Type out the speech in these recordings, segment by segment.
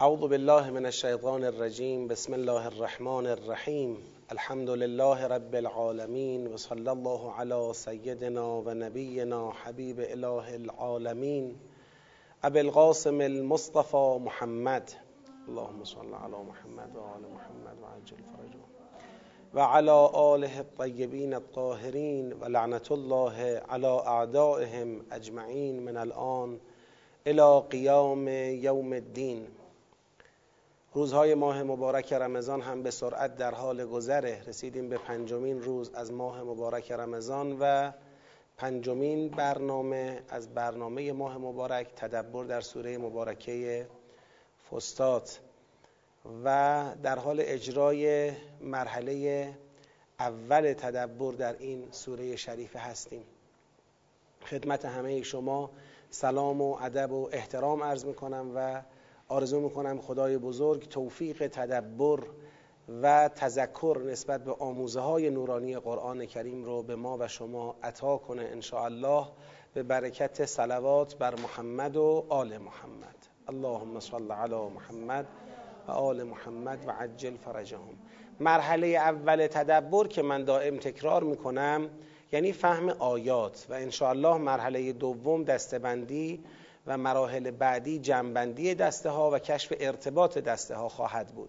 اعوذ بالله من الشیطان الرجیم بسم الله الرحمن الرحیم الحمد لله رب العالمین و صلی الله علی سیدنا و نبینا حبیب اله العالمین ابی القاسم المصطفى محمد. اللهم صل علی محمد و آل محمد و عجل فرجه. و علی آله الطیبین الطاهرین و لعنت الله علی اعدائهم اجمعین من الان الى قیام یوم الدین روزهای ماه مبارک رمضان هم به سرعت در حال گذره. رسیدیم به پنجمین روز از ماه مبارک رمضان و پنجمین برنامه از برنامه ماه مبارک تدبر در سوره مبارکه فستات و در حال اجرای مرحله اول تدبر در این سوره شریفه هستیم. خدمت همه شما سلام و ادب و احترام عرض می‌کنم و آرزو می‌کنم خدای بزرگ توفیق تدبر و تذکر نسبت به آموزه های نورانی قرآن کریم رو به ما و شما عطا کنه ان الله به برکت صلوات بر محمد و آل محمد. اللهم صل علی محمد و آل محمد و عجل فرجهم. مرحله اول تدبر که من دائم تکرار می‌کنم یعنی فهم آیات. و الله مرحله دوم دستبندی و مراحل بعدی جنبندی دسته ها و کشف ارتباط دسته ها خواهد بود.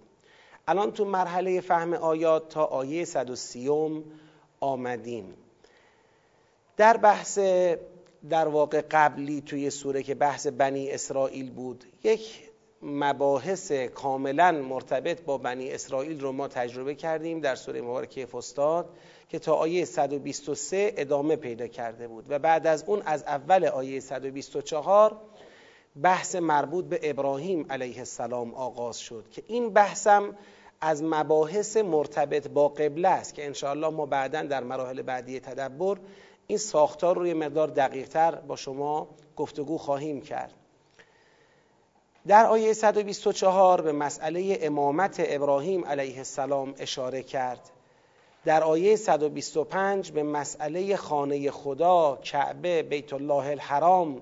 الان تو مرحله فهم آیات تا آیه 130 آمدیم. در بحث در واقع قبلی توی سوره که بحث بنی اسرائیل بود یک مباحث کاملا مرتبط با بنی اسرائیل رو ما تجربه کردیم در سوره مبارکه فستاد که تا آیه 123 ادامه پیدا کرده بود. و بعد از اون از اول آیه 124 بحث مربوط به ابراهیم علیه السلام آغاز شد که این بحثم از مباحث مرتبط با قبله است که انشاءالله ما بعدا در مراحل بعدی تدبر این ساختار روی مقدار دقیقتر با شما گفتگو خواهیم کرد. در آیه 124 به مسئله امامت ابراهیم علیه السلام اشاره کرد. در آیه 125 به مسئله خانه خدا کعبه بیت الله الحرام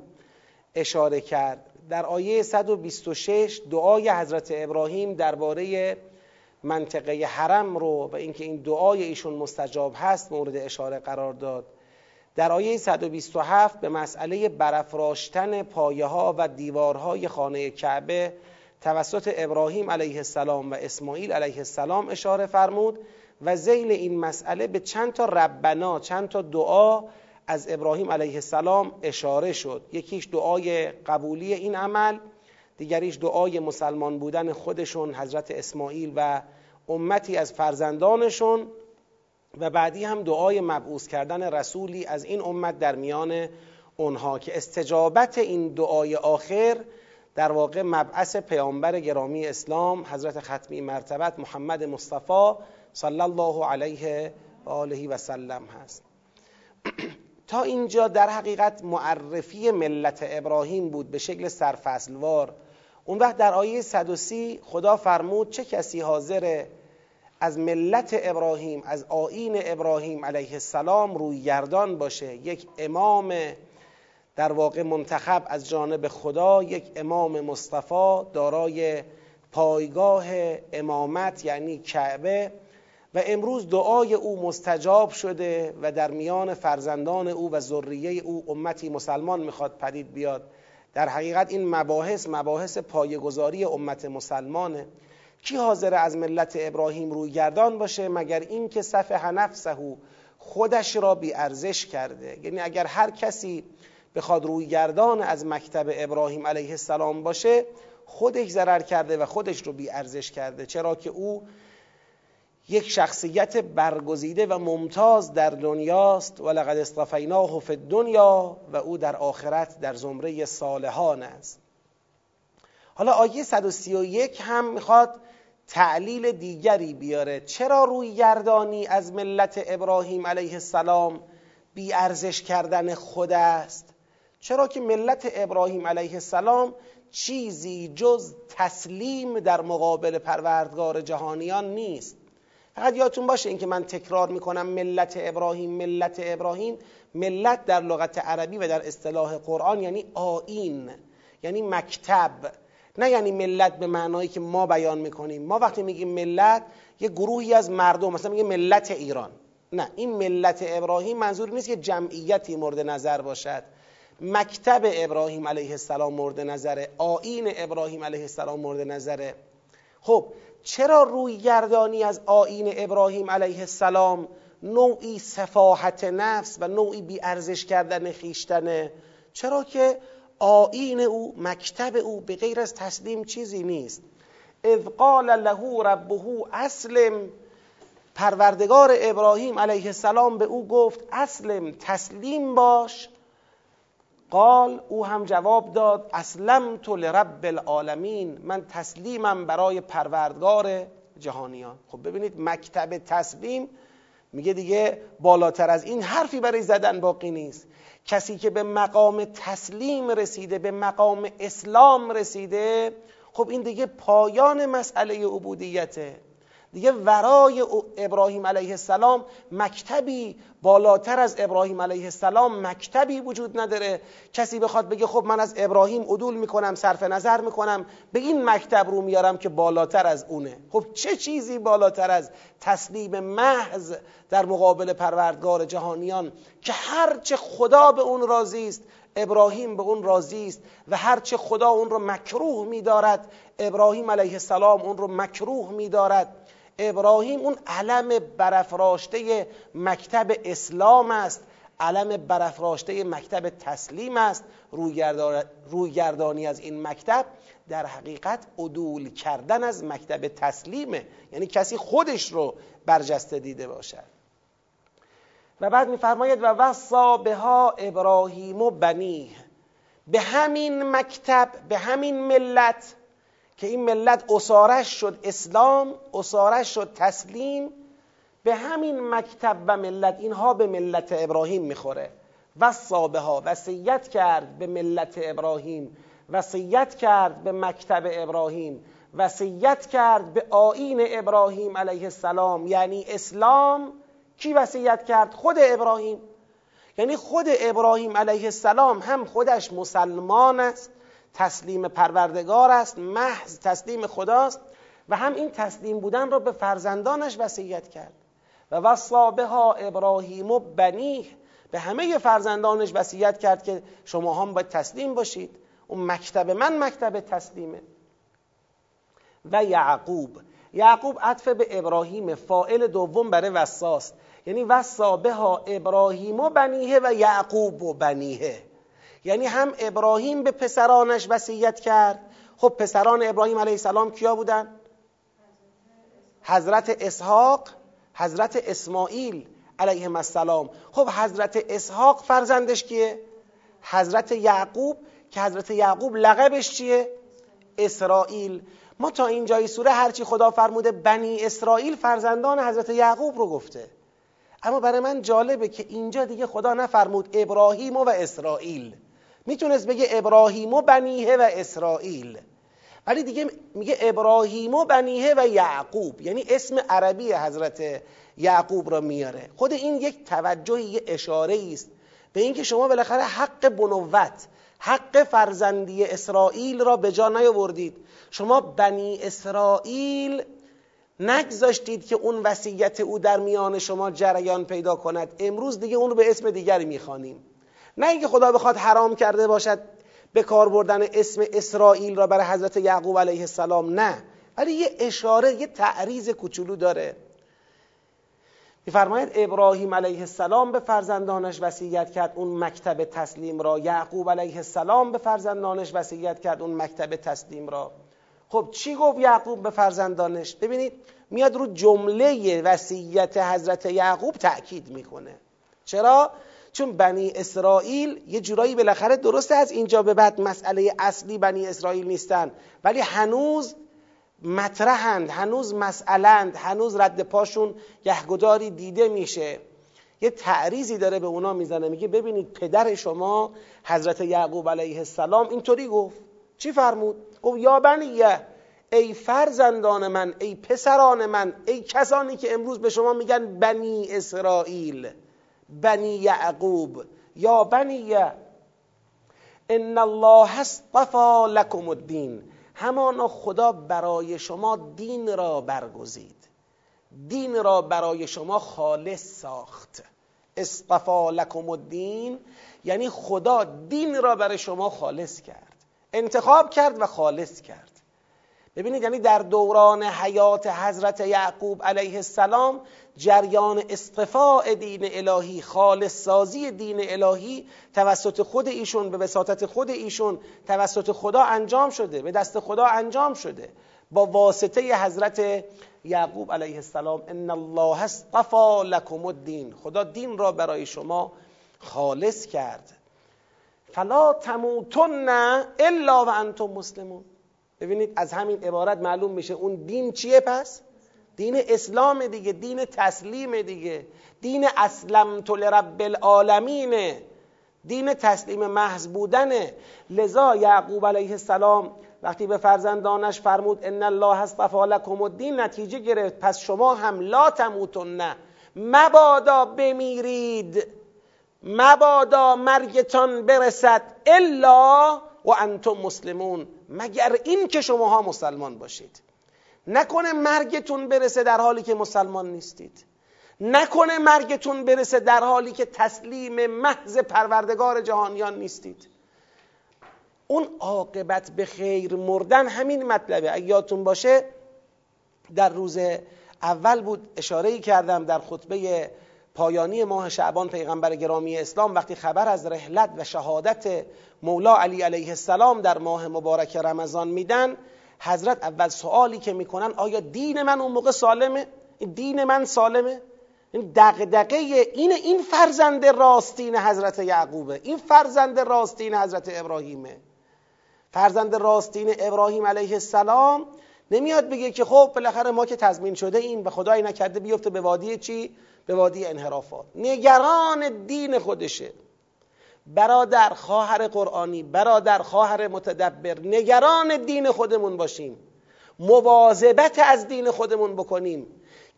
اشاره کرد. در آیه 126 دعای حضرت ابراهیم درباره منطقه حرم رو و اینکه این دعای ایشون مستجاب هست مورد اشاره قرار داد. در آیه 127 به مسئله برافراشتن پایه ها و دیوارهای خانه کعبه توسط ابراهیم علیه السلام و اسماعیل علیه السلام اشاره فرمود و زیل این مسئله به چند تا ربنا چند تا دعا از ابراهیم علیه السلام اشاره شد. یکیش دعای قبولی این عمل دیگریش دعای مسلمان بودن خودشون حضرت اسماعیل و امتی از فرزندانشون. و بعدی هم دعای مبعوث کردن رسولی از این امت در میان اونها که استجابت این دعای آخر در واقع مبعث پیامبر گرامی اسلام حضرت ختمی مرتبت محمد مصطفی صلی الله علیه و آله و سلم هست. تا اینجا در حقیقت معرفی ملت ابراهیم بود به شکل سرفصلوار. اون وقت در آیه 130 خدا فرمود چه کسی حاضره از ملت ابراهیم از آین ابراهیم علیه السلام روی گردان باشه. یک امام در واقع منتخب از جانب خدا یک امام مصطفی دارای پایگاه امامت یعنی کعبه. و امروز دعای او مستجاب شده و در میان فرزندان او و ذریه او امتی مسلمان می‌خواد پدید بیاد. در حقیقت این مباحث مباحث پایگذاری امت مسلمانه. کی حاضر از ملت ابراهیم روی گردان باشه مگر این که صفح نفسه خودش را بی ارزش کرده؟ یعنی اگر هر کسی بخواد روی گردان از مکتب ابراهیم علیه السلام باشه خودش ضرر کرده و خودش رو بی ارزش کرده. چرا که او یک شخصیت برگزیده و ممتاز در دنیاست. و لقد اصطفیناه فی الدنیا و او در آخرت در زمره صالحان است. حالا آیه 131 هم می‌خواد تعلیل دیگری بیاره. چرا روی گردانی از ملت ابراهیم علیه السلام بی ارزش کردن خود است؟ چرا که ملت ابراهیم علیه السلام چیزی جز تسلیم در مقابل پروردگار جهانیان نیست. فقط یادتون باشه اینکه من تکرار می‌کنم ملت ابراهیم ملت ابراهیم ملت در لغت عربی و در اصطلاح قرآن یعنی آین یعنی مکتب. نه یعنی ملت به معنایی که ما بیان می‌کنیم. ما وقتی میگیم ملت یه گروهی از مردم مثلا میگه ملت ایران. نه این ملت ابراهیم منظور نیست که جمعیتی مورد نظر باشد. مکتب ابراهیم علیه السلام مورد نظره. آین ابراهیم علیه السلام مورد نظره. خب چرا روی گردانی از آین ابراهیم علیه السلام نوعی سفاحت نفس و نوعی بیارزش کردن خیشتنه؟ چرا که آین او مکتب او به غیر از تسلیم چیزی نیست. اذ قال له ربه اسلم. پروردگار ابراهیم علیه السلام به او گفت اسلم تسلیم باش. قال او هم جواب داد اسلم تو لرب العالمین. من تسلیمم برای پروردگار جهانیان. خب ببینید مکتب تسلیم میگه دیگه بالاتر از این حرفی برای زدن باقی نیست. کسی که به مقام تسلیم رسیده به مقام اسلام رسیده خب این دیگه پایان مسئله عبودیته. دیگه ورای ابراهیم علیه السلام مکتبی بالاتر از ابراهیم علیه السلام مکتبی وجود نداره. کسی بخواد بگه خب من از ابراهیم عدول می‌کنم صرف نظر می‌کنم به این مکتب رو میارم که بالاتر از اونه. خب چه چیزی بالاتر از تسلیم محض در مقابل پروردگار جهانیان که هرچه خدا به اون راضی است ابراهیم به اون راضی است و هرچه خدا اون رو مکروه میدارد ابراهیم علیه السلام اون رو مکروه میدارد. ابراهیم اون علم برافراشته مکتب اسلام است. علم برافراشته مکتب تسلیم است. رویگردانی از این مکتب در حقیقت عدول کردن از مکتب تسلیمه. یعنی کسی خودش رو برجسته دیده باشد. و بعد میفرماید و وصا بها ابراهیم و بنیه. به همین مکتب به همین ملت که این ملت اسارش شد اسلام اسارش شد تسلیم. به همین مکتب و ملت اینها به ملت ابراهیم می‌خوره. و ها وصیت کرد به ملت ابراهیم. وصیت کرد به مکتب ابراهیم. وصیت کرد به آین ابراهیم علیه السلام. یعنی اسلام کی وصیت کرد؟ خود ابراهیم. یعنی خود ابراهیم علیه السلام هم خودش مسلمان است. تسلیم پروردگار است محض تسلیم خداست و هم این تسلیم بودن را به فرزندانش وصیت کرد. و وصا بها ابراهیم و بنیه به همه فرزندانش وصیت کرد که شما هم باید تسلیم باشید. اون مکتب من مکتب تسلیمه. و یعقوب. یعقوب عطف به ابراهیم فائل دوم برای وصاست. یعنی وصا بها ابراهیم و بنیه و یعقوب و بنیه. یعنی هم ابراهیم به پسرانش وصیت کرد خب پسران ابراهیم علیه السلام کیا بودن؟ حضرت اسحاق حضرت اسماعیل علیه السلام خب حضرت اسحاق فرزندش کیه؟ حضرت یعقوب که حضرت یعقوب لقبش چیه؟ اسرائیل ما تا اینجای سوره هرچی خدا فرموده بنی اسرائیل فرزندان حضرت یعقوب رو گفته اما برای من جالبه که اینجا دیگه خدا نفرمود ابراهیم و اسرائیل می‌تونست بگه ابراهیم و بنیه و اسرائیل. ولی دیگه میگه ابراهیم و بنیه و یعقوب. یعنی اسم عربی حضرت یعقوب را میاره. خود این یک توجه یه اشاره است به اینکه شما بالاخره حق بنوت حق فرزندی اسرائیل را به جا نیاوردید. شما بنی اسرائیل نگذاشتید که اون وصیت او در میان شما جریان پیدا کند. امروز دیگه اون رو به اسم دیگری می‌خوانیم. نه اینکه خدا بخواد حرام کرده باشد به کار بردن اسم اسرائیل را برای حضرت یعقوب علیه السلام نه. ولی یه اشاره یه تعریض کوچولو داره. میفرماید ابراهیم علیه السلام به فرزندانش وصیت کرد اون مکتب تسلیم را. یعقوب علیه السلام به فرزندانش وصیت کرد اون مکتب تسلیم را. خب چی گفت یعقوب به فرزندانش؟ ببینید میاد رو جمله وصیت حضرت یعقوب تأکید می‌کنه. چرا؟ چون بنی اسرائیل یه جورایی بالاخره درسته از اینجا به بعد مسئله اصلی بنی اسرائیل نیستن. ولی هنوز مطرحند هنوز مسئلند هنوز رد پاشون یهگداری دیده میشه. یه تعریزی داره به اونا می‌زنه میگه ببینید پدر شما حضرت یعقوب علیه السلام اینطوری گفت. چی فرمود؟ گفت یا بنیه ای فرزندان من ای پسران من ای کسانی که امروز به شما میگن بنی اسرائیل. بنی یعقوب. یا بنی ان الله اصطفى لكم الدین. همانا خدا برای شما دین را برگزید. دین را برای شما خالص ساخت. اصطفا لکم الدین. یعنی خدا دین را برای شما خالص کرد. انتخاب کرد و خالص کرد. ببینید یعنی در دوران حیات حضرت یعقوب علیه السلام جریان اصطفاع دین الهی خالص سازی دین الهی توسط خود ایشون به وساطت خود ایشون توسط خدا انجام شده به دست خدا انجام شده. با واسطه حضرت یعقوب علیه السلام ان الله اصطفى لكم الدین. خدا دین را برای شما خالص کرد. فلا تموتن الا و انتم مسلمون. ببینید از همین عبارت معلوم میشه اون دین چیه پس؟ دین اسلام دیگه دین تسلیم دیگه. دین اسلم لرب العالمینه دین تسلیم محض بودنه. لذا یعقوب علیه السلام وقتی به فرزندانش فرمود ان الله اصطفى لكم الدین نتیجه گرفت. پس شما هم لا تموتن. مبادا بمیرید. مبادا مرگتان برسد. الا و انتم مسلمون مگر این که شماها مسلمان باشید. نکنه مرگتون برسه در حالی که مسلمان نیستید. نکنه مرگتون برسه در حالی که تسلیم محض پروردگار جهانیان نیستید. اون عاقبت به خیر مردن همین مطلبه. اگه یادتون باشه در روز اول بود اشاره کردم در خطبه پایانی ماه شعبان پیغمبر گرامی اسلام وقتی خبر از رحلت و شهادت مولا علی علیه السلام در ماه مبارک رمضان میدن حضرت اول سوالی که می‌کنن آیا دین من اون موقع سالمه؟ دین من سالمه؟ این دقدقه این این فرزند راستین حضرت یعقوبه این فرزند راستین حضرت ابراهیمه فرزند راستین ابراهیم علیه السلام نمیاد بگه که خب بالاخره ما که تضمین شده این به خدای نکرده بیفته به وادی چی به وادی انحرافات. نگران دین خودشه. برادر خواهر قرآنی برادر خواهر متدبر نگران دین خودمون باشیم. مواظبت از دین خودمون بکنیم.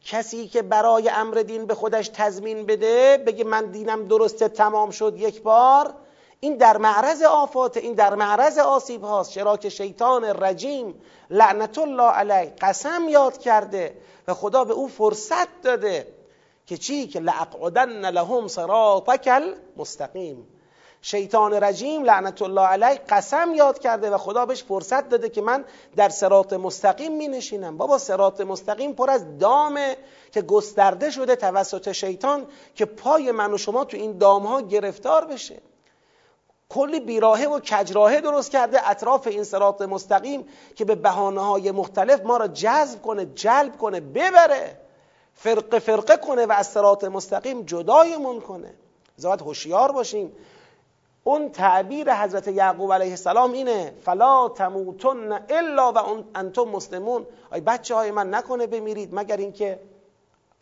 کسی که برای امر دین به خودش تضمین بده بگه من دینم درسته تمام شد یک بار این در معرض آفات این در معرض آسیب هاست. چرا که شیطان رجیم لعنت الله علیه قسم یاد کرده و خدا به او فرصت داده. که چی؟ که لاقعدن لهم صراطک مستقیم شیطان رجیم لعنت الله علیه قسم یاد کرده و خدا بهش فرصت داده که من در سرات مستقیم می نشینم بابا سرات مستقیم پر از دامه که گسترده شده توسط شیطان که پای من و شما تو این دام ها گرفتار بشه. کلی بیراهه و کجراهه درست کرده اطراف این سرات مستقیم که به بحانه های مختلف ما را جذب کنه جلب کنه ببره. فرقه فرقه کنه و از سرات مستقیم جدایمون کنه. زاید هوشیار باشیم. اون تعبیر حضرت یعقوب علیه السلام اینه فلا تموتن الا و انتم مسلمون. ای بچه های من نکنه بمیرید مگر اینکه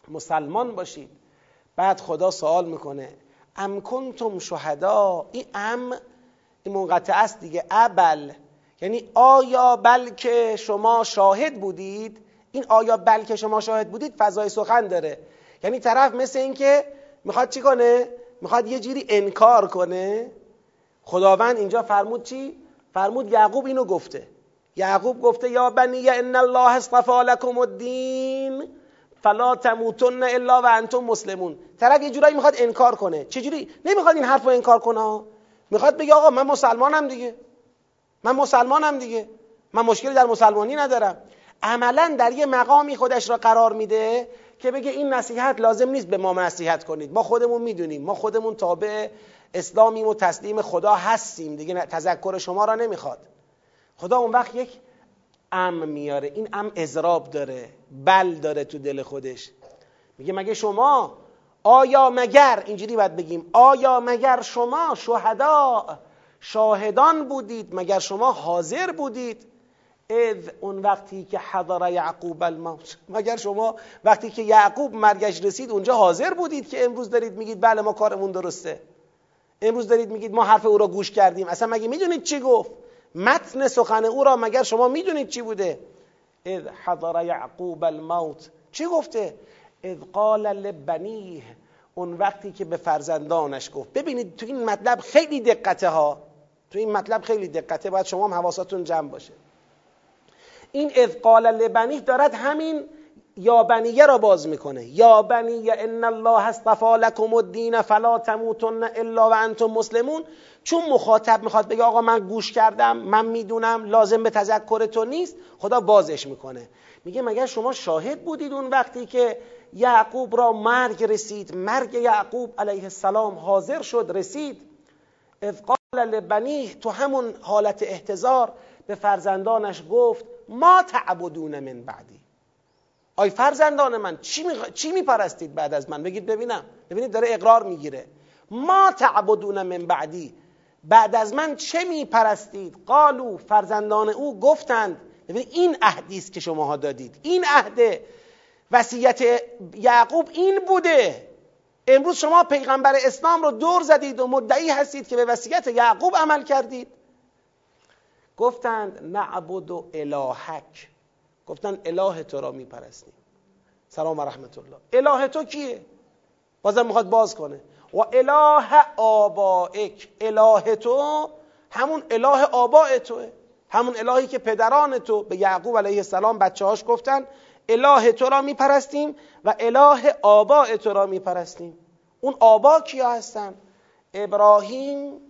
مسلمان باشید. بعد خدا سوال می‌کنه ام کنتم شهدا؟ این ام این منقطع است دیگه ابل. یعنی آیا بلکه شما شاهد بودید؟ این آیا بلکه شما شاهد بودید فضای سخن داره. یعنی طرف مثل اینکه می‌خواد چی کنه؟ می‌خواد یه جوری انکار کنه. خداوند اینجا فرمود چی؟ فرمود یعقوب اینو گفته. یعقوب گفته یا بنی ان الله اصطفى لكم الدین فلا تموتن الا و انتم مسلمون. طرف یه جورایی می‌خواد انکار کنه. چجوری نمی‌خواد این حرف رو انکار کنه. می‌خواد بگه آقا من مسلمانم دیگه. من مسلمانم دیگه. من مشکلی در مسلمانی ندارم. عملا در یه مقامی خودش را قرار میده که بگه این نصیحت لازم نیست به ما نصیحت کنید. ما خودمون می‌دونیم. ما خودمون تابع اسلامیم و تسلیم خدا هستیم. دیگه تذکر شما را نمی‌خواد. خدا اون وقت یک ام میاره. این ام ازراب داره. بل داره تو دل خودش. میگه مگه شما آیا مگر اینجوری باید بگیم آیا مگر شما شهدا شاهدان بودید؟ مگر شما حاضر بودید؟ اذ اون وقتی که حضر یعقوب الموت. مگر شما وقتی که یعقوب مرگش رسید اونجا حاضر بودید که امروز دارید میگید بله ما کارمون درسته. امروز دارید میگید ما حرف او را گوش کردیم. اصلا مگه می‌دونید چی گفت؟ متن سخن او را مگر شما می‌دونید چی بوده؟ اذ حضر یعقوب الموت. چی گفته؟ اذ قال لبنیه. اون وقتی که به فرزندانش گفت. ببینید تو این مطلب خیلی دقته ها تو این مطلب خیلی دقته. باید شما هم حواساتون جمع باشه. این اذ قال لبنیه دارد همین یابنیه را باز می‌کنه. یابنیه ان الله اصطفى لكم الدین فلا تموتن الا و انتم مسلمون. چون مخاطب می‌خواد بگه آقا من گوش کردم من می‌دونم لازم به تذکر تو نیست خدا بازش می‌کنه. میگه مگر شما شاهد بودید اون وقتی که یعقوب را مرگ رسید؟ مرگ یعقوب علیه السلام حاضر شد رسید. اذ قال لبنیه تو همون حالت احتضار به فرزندانش گفت ما تعبدون من بعدی. آی فرزندان من چی, می... چی میپرستید بعد از من؟ بگید ببینم. ببینید داره اقرار می‌گیره. ما تعبدون من بعدی. بعد از من چه میپرستید؟ قالو فرزندان او گفتند. ببینید این عهدی که شماها دادید. این عهد وصیت یعقوب این بوده. امروز شما پیغمبر اسلام رو دور زدید و مدعی هستید که به وصیت یعقوب عمل کردید. گفتند نعبد و الهک. گفتن اله تو را میپرستیم. سلام و رحمت الله. اله تو کیه؟ بازم می‌خواد باز کنه. و اله آبائک. اله تو؟ همون اله آباء توه. همون الهی که پدران تو. به یعقوب علیه السلام بچه هاش گفتن اله تو را میپرستیم و اله آباء تو را میپرستیم. اون آبا کیا هستن؟ ابراهیم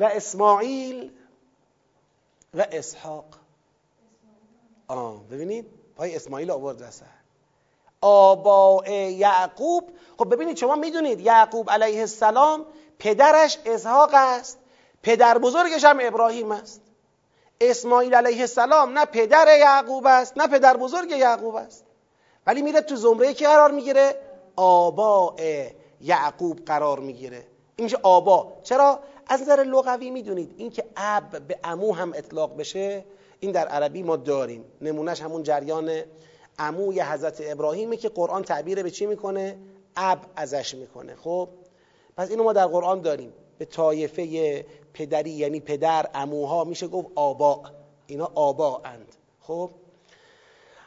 و اسماعیل و اسحاق. آه ببینید پای اسماعیل آورد وسط آباء یعقوب. خب ببینید شما می‌دونید یعقوب علیه السلام پدرش اسحاق است. پدر بزرگش هم ابراهیم است. اسماعیل علیه السلام نه پدر یعقوب است نه پدر بزرگ یعقوب است. ولی میره تو زمره که قرار می‌گیره؟ آباء یعقوب قرار می‌گیره. این میشه آبا. چرا؟ از نظر لغوی می‌دونید اینکه اب به امو هم اطلاق بشه این در عربی ما داریم. نمونهش همون جریان عموی حضرت ابراهیمه که قرآن تعبیر به چی می‌کنه؟ اب ازش می‌کنه. خب؟ پس اینو ما در قرآن داریم. به طایفه پدری یعنی پدر اموها میشه گفت آبا. اینا آبا اند خب؟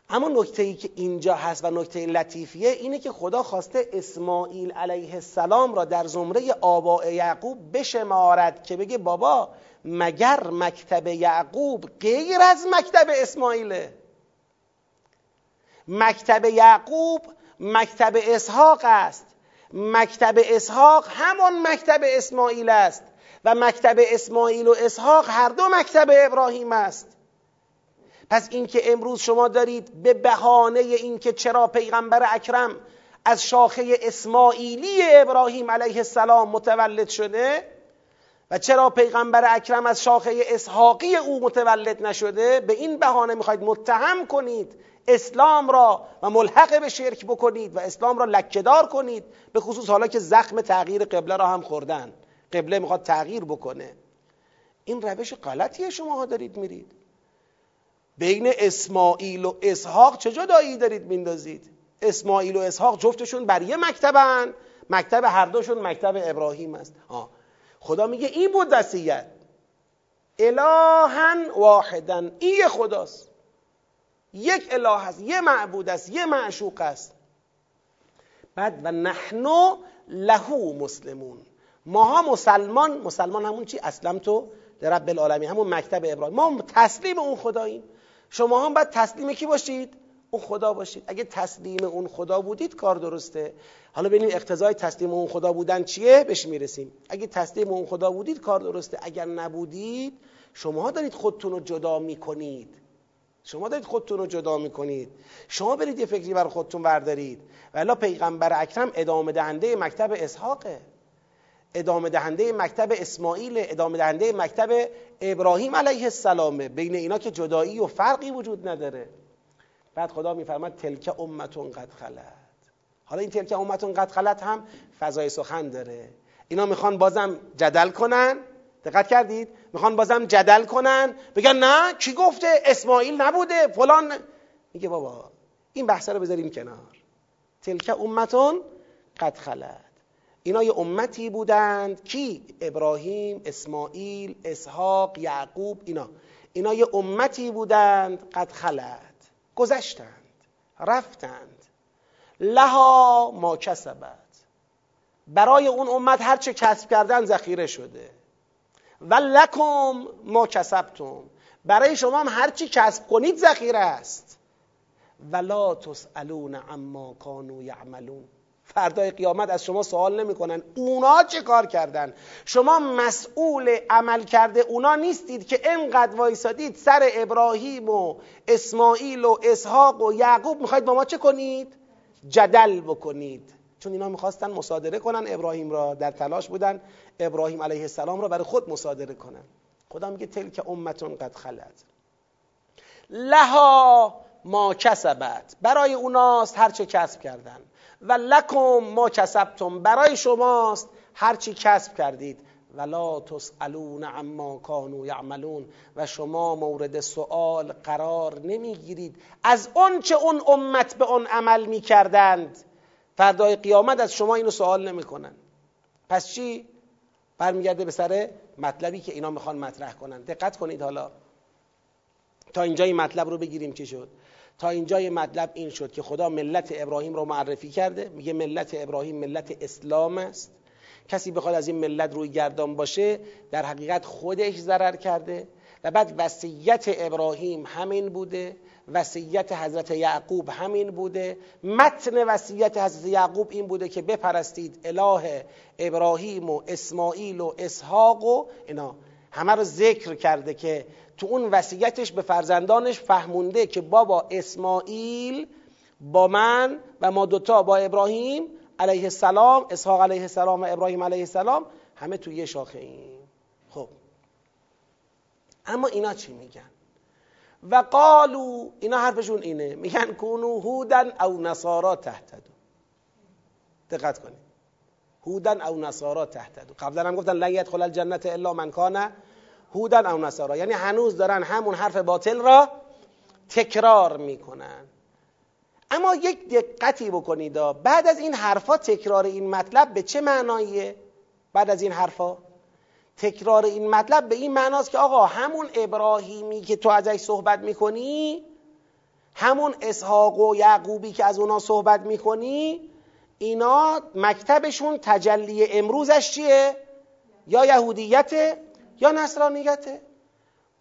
اما نکته ای که اینجا هست و نکته لطیفیه اینه که خدا خواسته اسماعیل علیه السلام را در زمره آباء یعقوب بشمارد که بگه بابا مگر مکتب یعقوب غیر از مکتب اسماعیله؟ مکتب یعقوب مکتب اسحاق است. مکتب اسحاق همان مکتب اسماعیل است و مکتب اسماعیل و اسحاق هر دو مکتب ابراهیم است. پس اینکه امروز شما دارید به بهانه اینکه چرا پیغمبر اکرم از شاخه اسماعیلی ابراهیم علیه السلام متولد شده و چرا پیغمبر اکرم از شاخه اسحاقی او متولد نشده به این بهانه می‌خواید متهم کنید اسلام را و ملحق به شرک بکنید و اسلام را لکهدار کنید به خصوص حالا که زخم تغییر قبله را هم خوردن. قبله می‌خواد تغییر بکنه. این روش غلطیه شما دارید میرید. بین اسماعیل و اسحاق چه جدایی دارید میندازید؟ اسماعیل و اسحاق جفتشون بر یه مکتبن. مکتب هر دوشون مکتب ابراهیم است. آه. خدا میگه این بود وصیت. الهن واحدن این خداست. یک اله است. یه معبود است. یه معشوق است. بعد و نحنو لهو مسلمون. ماها مسلمان مسلمان همون چی؟ اسلم تو رب العالمین. همون مکتب ابراهیم. ما تسلیم اون خداییم. شما هم باید تسلیم کی باشید؟ اون خدا باشید. اگه تسلیم اون خدا بودید کار درسته. حالا ببینیم اقتضای تسلیم اون خدا بودن چیه؟ بهش می‌رسیم. اگه تسلیم اون خدا بودید کار درسته. اگر نبودید شما دارید خودتون رو جدا می‌کنید. شما دارید خودتون رو جدا می‌کنید. شما برید یه فکری بر خودتون بردارید. و پیغمبر اکرم ادامه دهنده مکتب اسحاقه. ادامه دهنده مکتب اسماعیل ادامه دهنده مکتب ابراهیم علیه السلامه. بین اینا که جدایی و فرقی وجود نداره. بعد خدا میفرماد تلک امتون قد خلت. حالا این تلک امتون قد خلت هم فضای سخن داره. اینا می‌خوان بازم جدل کنن. دقت کردید؟ می‌خوان بازم جدل کنن. بگن نه کی گفته؟ اسماعیل نبوده. فلان. میگه بابا این بحث رو بذاریم کنار. تلک امتون قد خلت. اینا یه امتی بودند کی؟ ابراهیم اسماعیل اسحاق یعقوب اینا. اینا یه امتی بودند قد خلت. گذشتند رفتند. لها ما کسبت. برای اون امت هر چه کسب کردن ذخیره شده. و لکم ما کسبتم. برای شما هم هرچی کسب کنید ذخیره است. ولا تسالون عما کانوا یعملون. فردای قیامت از شما سوال نمی‌کنن. اونا چه کار کردن؟ شما مسئول عمل کرده اونا نیستید که انقدر وایسادید سر ابراهیم و اسماعیل و اسحاق و یعقوب. می‌خواید با ما چه کنید؟ جدل بکنید. چون اینا می‌خواستن مصادره کنن ابراهیم را در تلاش بودن ابراهیم علیه السلام را برای خود مصادره کنن. خدا میگه تلک امتون قد خلت. لها ما کسبت. برای اوناست هرچه کسب کردن. و لکم ما کسبتم. برای شماست هرچی کسب کردید. ولا تسالون عما کانوا یعملون. و شما مورد سوال قرار نمی‌گیرید. از اون چه اون امت به اون عمل می‌کردند. فردای قیامت از شما اینو سوال نمی‌کنن. پس چی؟ برمیگرده به سر مطلبی که اینا می‌خوان مطرح کنن. دقت کنید حالا. تا اینجا این مطلب رو بگیریم چی شد. تا اینجای مطلب این شد که خدا ملت ابراهیم رو معرفی کرده. میگه ملت ابراهیم ملت اسلام است. کسی بخواد از این ملت روی گردان باشه در حقیقت خودش ضرر کرده. و بعد وصیت ابراهیم همین بوده. وصیت حضرت یعقوب همین بوده. متن وصیت حضرت یعقوب این بوده که بپرستید اله ابراهیم و اسماعیل و اسحاق و اینا. همه رو ذکر کرده که تو اون وصیتش به فرزندانش فهمونده که بابا اسماعیل با من و ما دوتا با ابراهیم علیه السلام اسحاق علیه السلام و ابراهیم علیه السلام همه تو یه شاخه ایم. خب. اما اینا چی میگن؟ و قالو اینا حرفشون اینه. میگن کونو هودن او نصارا تهتدو. دقت کنید. هودن او نصارا تهتدو. قبلا هم گفتن لن یدخل الجنت الا من کان هودن او نصارا. یعنی هنوز دارن همون حرف باطل را تکرار می‌کنن. اما یک دقتی بکنید. بعد از این حرفا تکرار این مطلب به چه معناییه؟ بعد از این حرفا. تکرار این مطلب به این معناست که آقا همون ابراهیمی که تو ازش صحبت می‌کنی همون اسحاق و یعقوبی که از اونا صحبت می‌کنی اینا مکتبشون تجلی امروزش چیه؟ یا یهودیت یا نصرانیته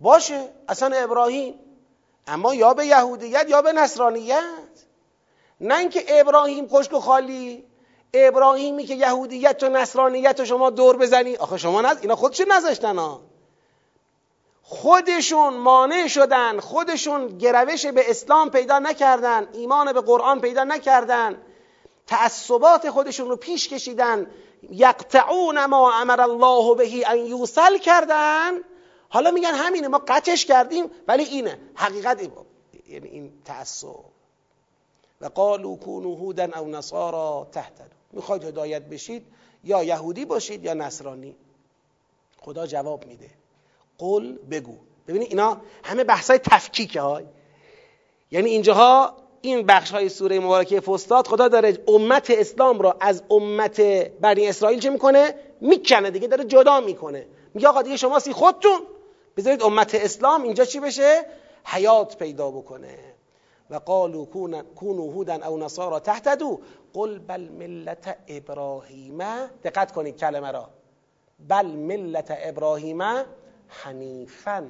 باشه اصلا ابراهیم. اما یا به یهودیت یا به نصرانیت. نه اینکه ابراهیم خشک و خالی. ابراهیمی که یهودیت و نصرانیت رو شما دور بزنی. آخه شما نز... اینا خودشون نذاشتن ها. خودشون مانع شدن. خودشون گروش به اسلام پیدا نکردن. ایمان به قرآن پیدا نکردن. تعصبات خودشون رو پیش کشیدن. یقطعون ما امر الله بهی ان یوصل کردن. حالا میگن همینه ما قطعش کردیم ولی اینه. حقیقت یعنی این تعصب. و قالو کونو هودن او نصارا تهتدو می‌خواید هدایت بشید؟ یا یهودی باشید یا نصرانی. خدا جواب میده. قل بگو. ببینید اینا همه بحث های تفکیک های. یعنی اینجاها این بخش های سوره مبارکه فستاد خدا داره امت اسلام را از امت بنی اسرائیل چه می‌کنه؟ می‌کنه دیگه داره جدا می‌کنه. میگه آقا دیگه شما سی خودتون بذارید امت اسلام اینجا چی بشه؟ حیات پیدا بکنه. و قالوا کونو هودا او نصارا تهتدو قل بل ملت ابراهیم. دقت کنید کلمه را. بل ملت ابراهیم حنیفا.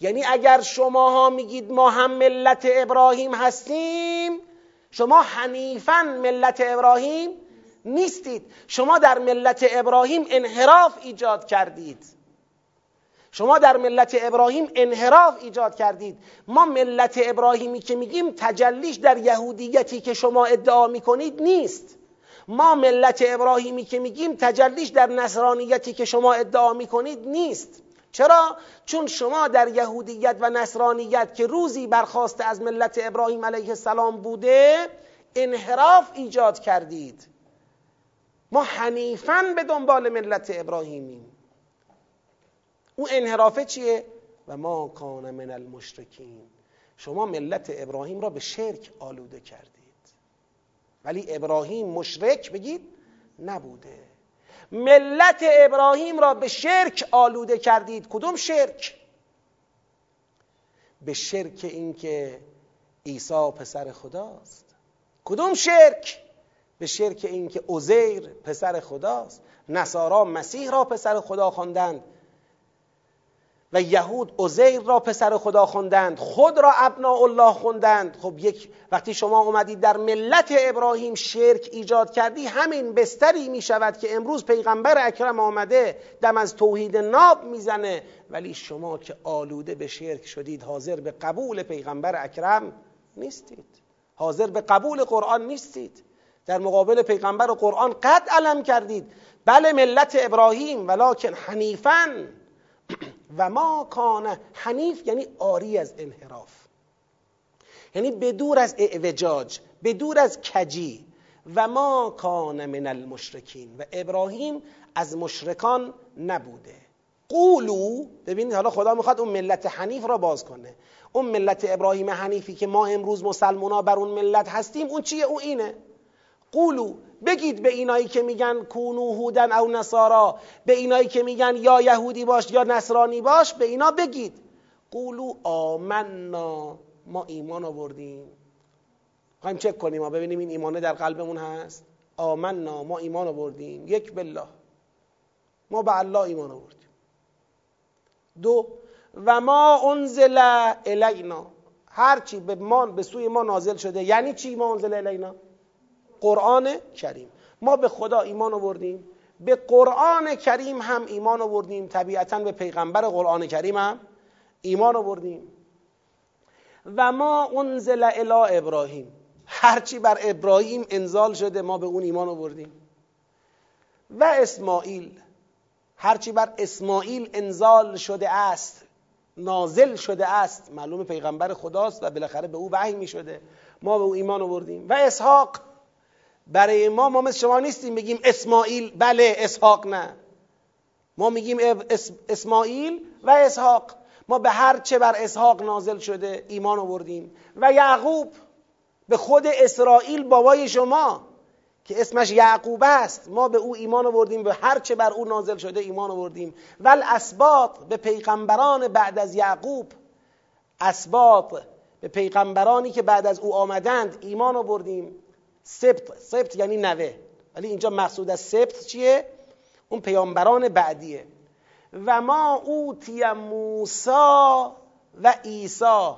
یعنی اگر شماها میگید ما هم ملت ابراهیم هستیم شما حنیفا ملت ابراهیم نیستید. شما در ملت ابراهیم انحراف ایجاد کردید. شما در ملت ابراهیم انحراف ایجاد کردید. ما ملت ابراهیمی که میگیم تجلیش در یهودیتی که شما ادعا می‌کنید نیست. ما ملت ابراهیمی که میگیم تجلیش در نصرانیتی که شما ادعا می‌کنید نیست. چرا؟ چون شما در یهودیت و نصرانیت که روزی برخواسته از ملت ابراهیم علیه السلام بوده انحراف ایجاد کردید. ما حنیفا به دنبال ملت ابراهیمیم. اون انحرافه چیه؟ و ما کان من المشرکین. شما ملت ابراهیم را به شرک آلوده کردید. ولی ابراهیم مشرک بگید نبوده. ملت ابراهیم را به شرک آلوده کردید کدوم شرک؟ به شرک اینکه عیسی پسر خداست کدوم شرک؟ به شرک اینکه عزیر پسر خداست نصارا مسیح را پسر خدا خواندند و یهود عزیر را پسر خدا خوندند خود را ابناء الله خوندند. خب یک وقتی شما اومدید در ملت ابراهیم شرک ایجاد کردی همین بستری می شود که امروز پیغمبر اکرم آمده دم از توحید ناب می‌زنه. ولی شما که آلوده به شرک شدید حاضر به قبول پیغمبر اکرم نیستید. حاضر به قبول قرآن نیستید. در مقابل پیغمبر و قرآن قد علم کردید. بله ملت ابراهیم ولکن حنیفن و ما کان حنیف یعنی آری از انحراف. یعنی بدور از اعوجاج بدور از کجی. و ما کان من المشرکین. و ابراهیم از مشرکان نبوده. قولو ببینید حالا خدا می‌خواد اون ملت حنیف را باز کنه. اون ملت ابراهیم حنیفی که ما امروز مسلمونا بر اون ملت هستیم اون چیه؟ اون اینه. قولو بگید به اینایی که میگن کونو هودن او نصارا به اینایی که میگن یا یهودی باش یا نصرانی باش به اینا بگید. قولو آمنا ما ایمان آوردیم. خواهیم چک کنیم ما ببینیم این ایمانه در قلبمون هست. آمنا ما ایمان آوردیم. یک بالله. ما به الله ایمان آوردیم. دو و ما انزل الینا. هرچی به ما به سوی ما نازل شده یعنی چی ما انزل الینا؟ قرآن کریم. ما به خدا ایمان آوردیم. به قرآن کریم هم ایمان آوردیم. طبیعتا به پیغمبر قرآن کریم هم ایمان آوردیم. و ما انزل الی ابراهیم. هرچی بر ابراهیم انزال شده ما به اون ایمان آوردیم. و اسماعیل. هرچی بر اسماعیل انزال شده است نازل شده است معلوم پیغمبر خداست و بالاخره به او وحی می شده ما به او ایمان آوردیم. و اسحاق. برای ما ما مثل شما نیستیم بگیم اسماعیل. بله اسحاق نه. ما میگیم اسماعیل و اسحاق. ما به هر چه بر اسحاق نازل شده ایمان آوردیم. و یعقوب به خود اسرائیل بابای شما که اسمش یعقوب است. ما به او ایمان آوردیم به هر چه بر او نازل شده ایمان آوردیم. ول اسباط به پیغمبران بعد از یعقوب. اسباط به پیغمبرانی که بعد از او آمدند ایمان آوردیم. سبت سبت یعنی نوه. ولی اینجا مقصود از سبت چیه؟ اون پیامبران بعدیه. و ما اوتی موسا و عیسی.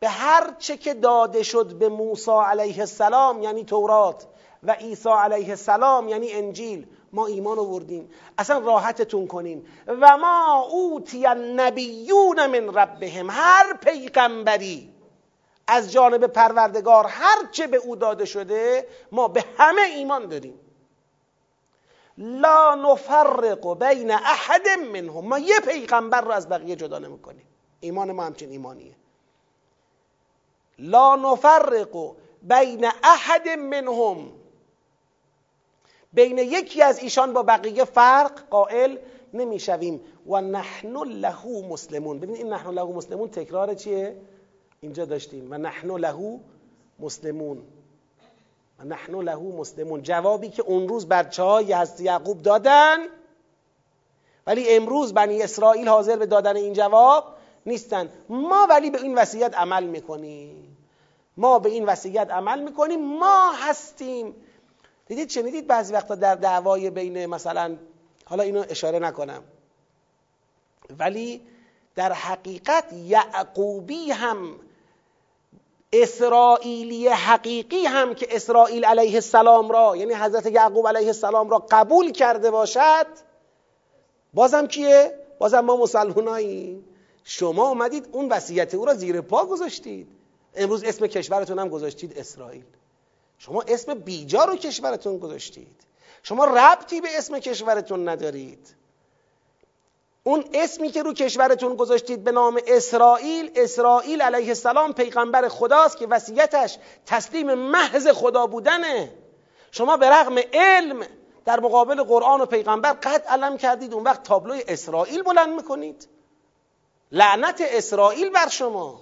به هر چه که داده شد به موسی علیه السلام یعنی تورات و عیسی علیه السلام یعنی انجیل ما ایمان آوردیم. اصلا راحتتون کنیم و ما اوتی النبیون من ربهم هر پیغمبری. از جانب پروردگار هر چه به او داده شده ما به همه ایمان داریم. لا نفرق بین احد منهم. ما یه پیغمبر رو از بقیه جدا نمی‌کنیم. ایمان ما همچین ایمانیه. لا نفرق بین احد منهم. بین یکی از ایشان با بقیه فرق قائل نمی‌شویم. و نحن له مسلمون. ببین این نحن له مسلمون تکرار چیه؟ اینجا داشتیم. و نحن له مسلمون. و نحن له مسلمون. جوابی که اون روز بچه های از یعقوب دادن ولی امروز بنی اسرائیل حاضر به دادن این جواب نیستن. ما ولی به این وصیت عمل می‌کنیم. ما به این وصیت عمل می‌کنیم. ما هستیم. دیدید شنیدید بعضی وقتا در دعوای بین مثلا حالا اینو اشاره نکنم. ولی در حقیقت یعقوبی هم اسرائیلی حقیقی هم که اسرائیل علیه السلام را یعنی حضرت یعقوب علیه السلام را قبول کرده باشد بازم کیه؟ بازم ما مسلمانایی شما اومدید اون وصیت او را زیر پا گذاشتید. امروز اسم کشورتون هم گذاشتید اسرائیل. شما اسم بیجا رو کشورتون گذاشتید. شما ربطی به اسم کشورتون ندارید. اون اسمی که رو کشورتون گذاشتید به نام اسرائیل اسرائیل علیه السلام پیغمبر خداست که وصیتش تسلیم محض خدا بودنه. شما به رغم علم در مقابل قرآن و پیغمبر قد علم کردید اون وقت تابلوی اسرائیل بلند می‌کنید. لعنت اسرائیل بر شما.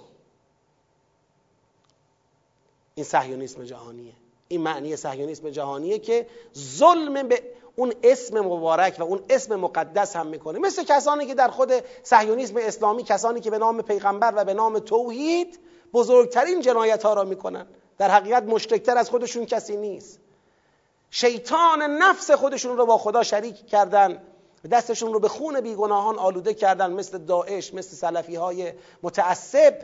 این صهیونیسم جهانیه. این معنی صهیونیسم جهانیه که ظلم به اون اسم مبارک و اون اسم مقدس هم می‌کنه. مثل کسانی که در خود صهیونیسم اسلامی کسانی که به نام پیغمبر و به نام توحید بزرگترین جنایت ها را می‌کنن. در حقیقت مشتکتر از خودشون کسی نیست. شیطان نفس خودشون رو با خدا شریک کردن دستشون رو به خون بیگناهان آلوده کردن مثل داعش مثل سلفی های متعصب.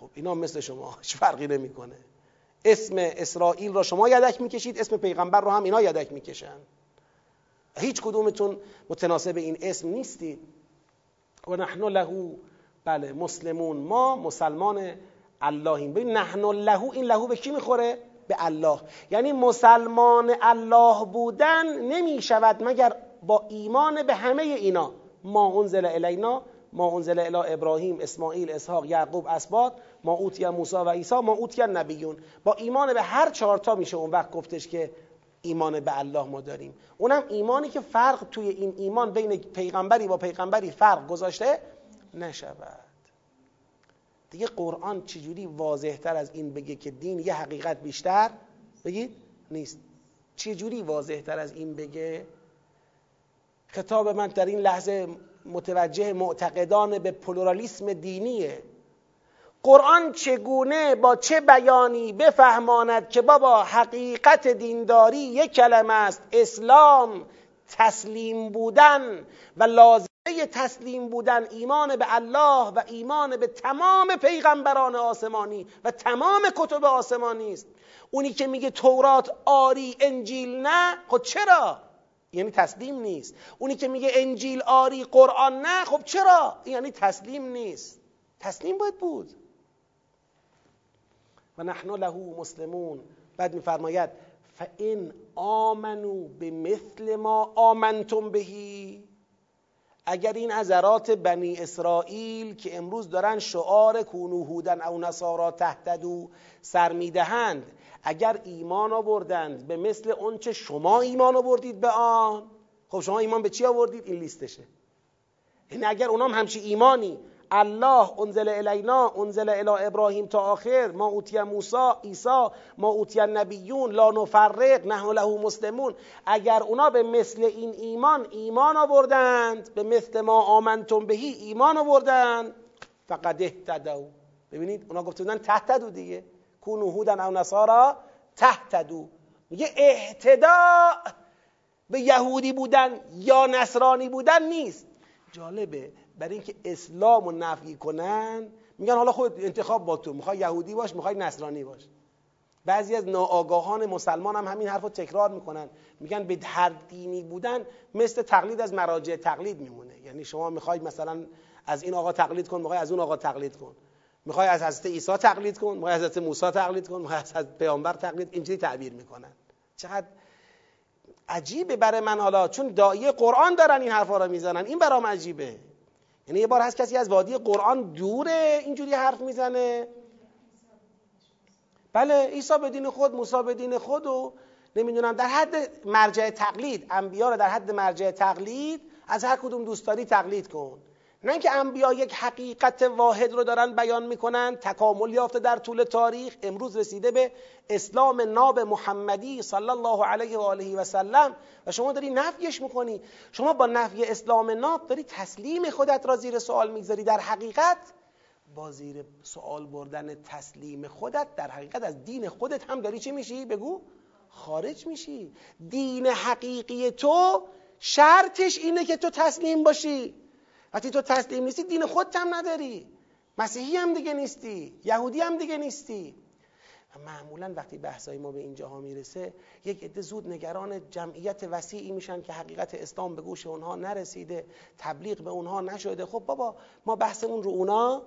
خب اینا مثل شما هیچ فرقی نمی‌کنه. اسم اسرائیل را شما یدک می‌کشید اسم پیغمبر رو هم اینا یدک می‌کشن. هیچ کدومتون متناسب این اسم نیستید. و نحن له بله مسلمون. ما مسلمان اللهیم. ببین نحن له این لهو به کی می‌خوره؟ به الله. یعنی مسلمان الله بودن نمی شود مگر با ایمان به همه اینا. ما انزل الینا ما انزل الی ابراهیم اسماعیل اسحاق یعقوب اسباط. ما اوتی موسی و عیسی ما اوتی نبیون. با ایمان به هر چهارتا میشه اون وقت گفتش که ایمان به الله ما داریم. اونم ایمانی که فرق توی این ایمان بین پیغمبری با پیغمبری فرق گذاشته نشود. دیگه قرآن چجوری واضح تر از این بگه که دین یه حقیقت بیشتر بگید؟ نیست. چجوری واضح تر از این بگه؟ کتاب من در این لحظه متوجه معتقدان به پلورالیسم دینیه. قرآن چگونه با چه بیانی بفهماند که بابا حقیقت دینداری یک کلمه است؟ اسلام تسلیم بودن و لازمه تسلیم بودن ایمان به الله و ایمان به تمام پیغمبران آسمانی و تمام کتب آسمانی است. اونی که میگه تورات آری انجیل نه خب چرا؟ یعنی تسلیم نیست. اونی که میگه انجیل آری قرآن نه خب چرا؟ یعنی تسلیم نیست. تسلیم باید بود. نحن له مسلمون. بعد میفرماید فان آمنو به مثل ما آمنتم بهی اگر این عذرات بنی اسرائیل که امروز دارن شعار کونو هودن او نصارا تهتدو سر می‌دهند اگر ایمان آوردند به مثل اونچه شما ایمان آوردید به آن خب شما ایمان به چی آوردید؟ این لیستشه. این اگر اونام همچی ایمانی الله انزل الینا انزل الی ابراهیم تا آخر ما اوتی موسی عیسی ما اوتی نبیون لا نفرق نحن له مسلمون. اگر اونا به مثل این ایمان ایمان آوردند به مثل ما آمنتم بهی ایمان آوردند فقد اهتدوا. ببینید اونا گفته بودن تهتدو دیگه. کونو هودن او نصارا تهتدو میگه اهتدا به یهودی بودن یا نصرانی بودن نیست. جالبه. برای اینکه اسلام رو نفی کنن میگن حالا خود انتخاب با تو می‌خوای یهودی باش می‌خوای نصرانی باش. بعضی از ناآگاهان مسلمان هم همین حرف رو تکرار می‌کنن. میگن به هر دینی بودن مثل تقلید از مراجع تقلید میمونه. یعنی شما می‌خوای مثلا از این آقا تقلید کن می‌خوای از اون آقا تقلید کن. می‌خوای از حضرت عیسی تقلید کن می‌خوای از حضرت موسی تقلید کن می‌خوای از پیامبر تقلید اینجوری تعبیر می‌کنن. چقدر عجیبه برای من حالا چون دایه قرآن دارن این حرفا رو می‌زنن. این برام عجیبه. یعنی یه بار هست کسی از وادی قرآن دوره اینجوری حرف می‌زنه. بله عیسی به دین خود موسی به دین خود و نمی‌دونم در حد مرجع تقلید انبیا رو در حد مرجع تقلید از هر کدوم دوست داری تقلید کن. نه اینکه انبیا یک حقیقت واحد رو دارن بیان می‌کنن تکامل یافته در طول تاریخ امروز رسیده به اسلام ناب محمدی صلی الله علیه و آله و سلم. و شما داری نفیش می‌کنی. شما با نفی اسلام ناب داری تسلیم خودت را زیر سوال می‌گذاری. در حقیقت با زیر سوال بردن تسلیم خودت در حقیقت از دین خودت هم داری چی میشی؟ بگو. خارج میشی. دین حقیقی تو شرطش اینه که تو تسلیم باشی. وقتی تو تسلیم نیستی دین خودت هم نداری. مسیحی هم دیگه نیستی یهودی هم دیگه نیستی. و معمولا وقتی بحثای ما به اینجاها می‌رسه یک عده زود نگران جمعیت وسیعی میشن که حقیقت اسلام به گوش اونها نرسیده تبلیغ به اونها نشده. خب بابا ما بحثمون رو اونا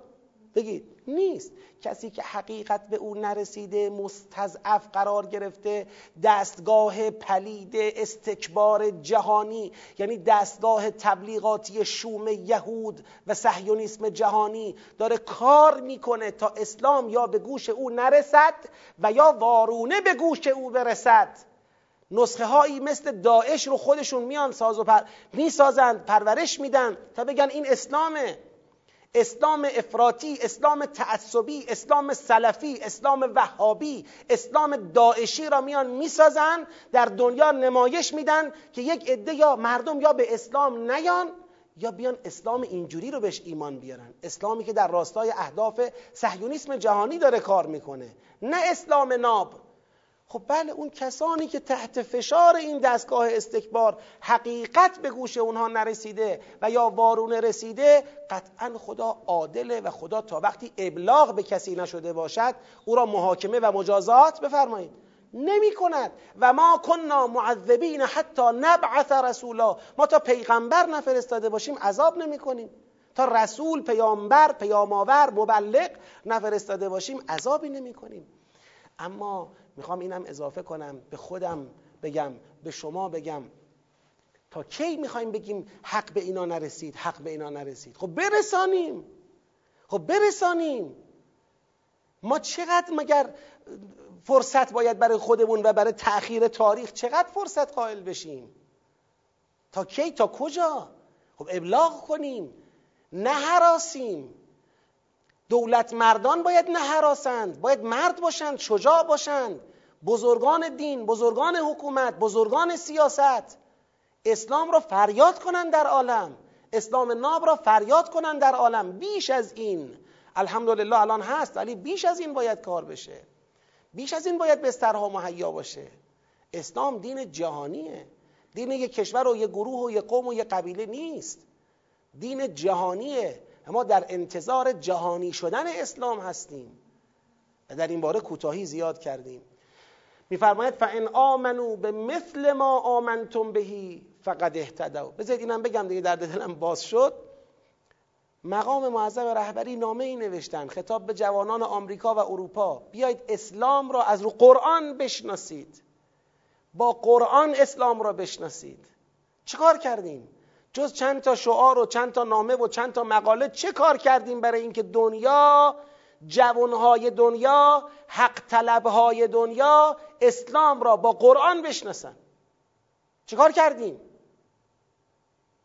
بگید نیست. کسی که حقیقت به او نرسیده مستضعف قرار گرفته دستگاه پلید استکبار جهانی یعنی دستگاه تبلیغاتی شوم یهود و صهیونیسم جهانی داره کار می‌کنه تا اسلام یا به گوش او نرسد و یا وارونه به گوش او برسد. نسخه هایی مثل داعش رو خودشون میان ساز و پر... می‌سازند پرورش میدن تا بگن این اسلامه. اسلام افراطی اسلام تعصبی اسلام سلفی اسلام وهابی اسلام داعشی را میان می‌سازن در دنیا نمایش میدن که یک عده یا مردم یا به اسلام نیان یا بیان اسلام اینجوری رو بهش ایمان بیارن. اسلامی که در راستای اهداف صهیونیسم جهانی داره کار می‌کنه. نه اسلام ناب. خب بله اون کسانی که تحت فشار این دستگاه استکبار حقیقت به گوش اونها نرسیده و یا وارونه رسیده قطعا خدا عادله و خدا تا وقتی ابلاغ به کسی نشده باشد او را محاکمه و مجازات بفرمایید. نمی کند و ما کننا معذبین حتی نبعث رسولا. ما تا پیغمبر نفرستاده باشیم عذاب نمی کنیم تا رسول پیامبر پیامآور مبلغ نفرستاده باشیم عذابی نمی کنیم اما می‌خوام اینم اضافه کنم به خودم بگم به شما بگم. تا کی می‌خوایم بگیم حق به اینا نرسید حق به اینا نرسید؟ خب برسانیم. خب برسانیم. ما چقدر مگر فرصت باید برای خودمون و برای تأخیر تاریخ چقدر فرصت قائل بشیم؟ تا کی؟ تا کجا؟ خب ابلاغ کنیم. نه حراسیم. دولت مردان باید نه حراسند باید مرد باشند شجاع باشند. بزرگان دین بزرگان حکومت بزرگان سیاست. اسلام را فریاد کنند در عالم. اسلام ناب را فریاد کنند در عالم. بیش از این الحمدلله الان هست ولی بیش از این باید کار بشه. بیش از این باید بسترها مهیا باشه. اسلام دین جهانیه. دین یک کشور و یک گروه و یک قوم و یک قبیله نیست. دین جهانیه. ما در انتظار جهانی شدن اسلام هستیم. و در این باره کوتاهی زیاد کردیم. میفرماید فان آمنو به مثل ما آمنتم بهی فقد اهتدوا. بذارید اینم بگم دیگه در دلم باز شد. مقام معظم رهبری نامه ای نوشتن. خطاب به جوانان آمریکا و اروپا. بیایید اسلام را از رو قرآن بشناسید. با قرآن اسلام را بشناسید. چیکار کردیم؟ جز چند تا شعار و چند تا نامه و چند تا مقاله چه کار کردیم برای اینکه دنیا جوانهای دنیا حق طلبهای دنیا اسلام را با قرآن بشناسن؟ چیکار کردیم؟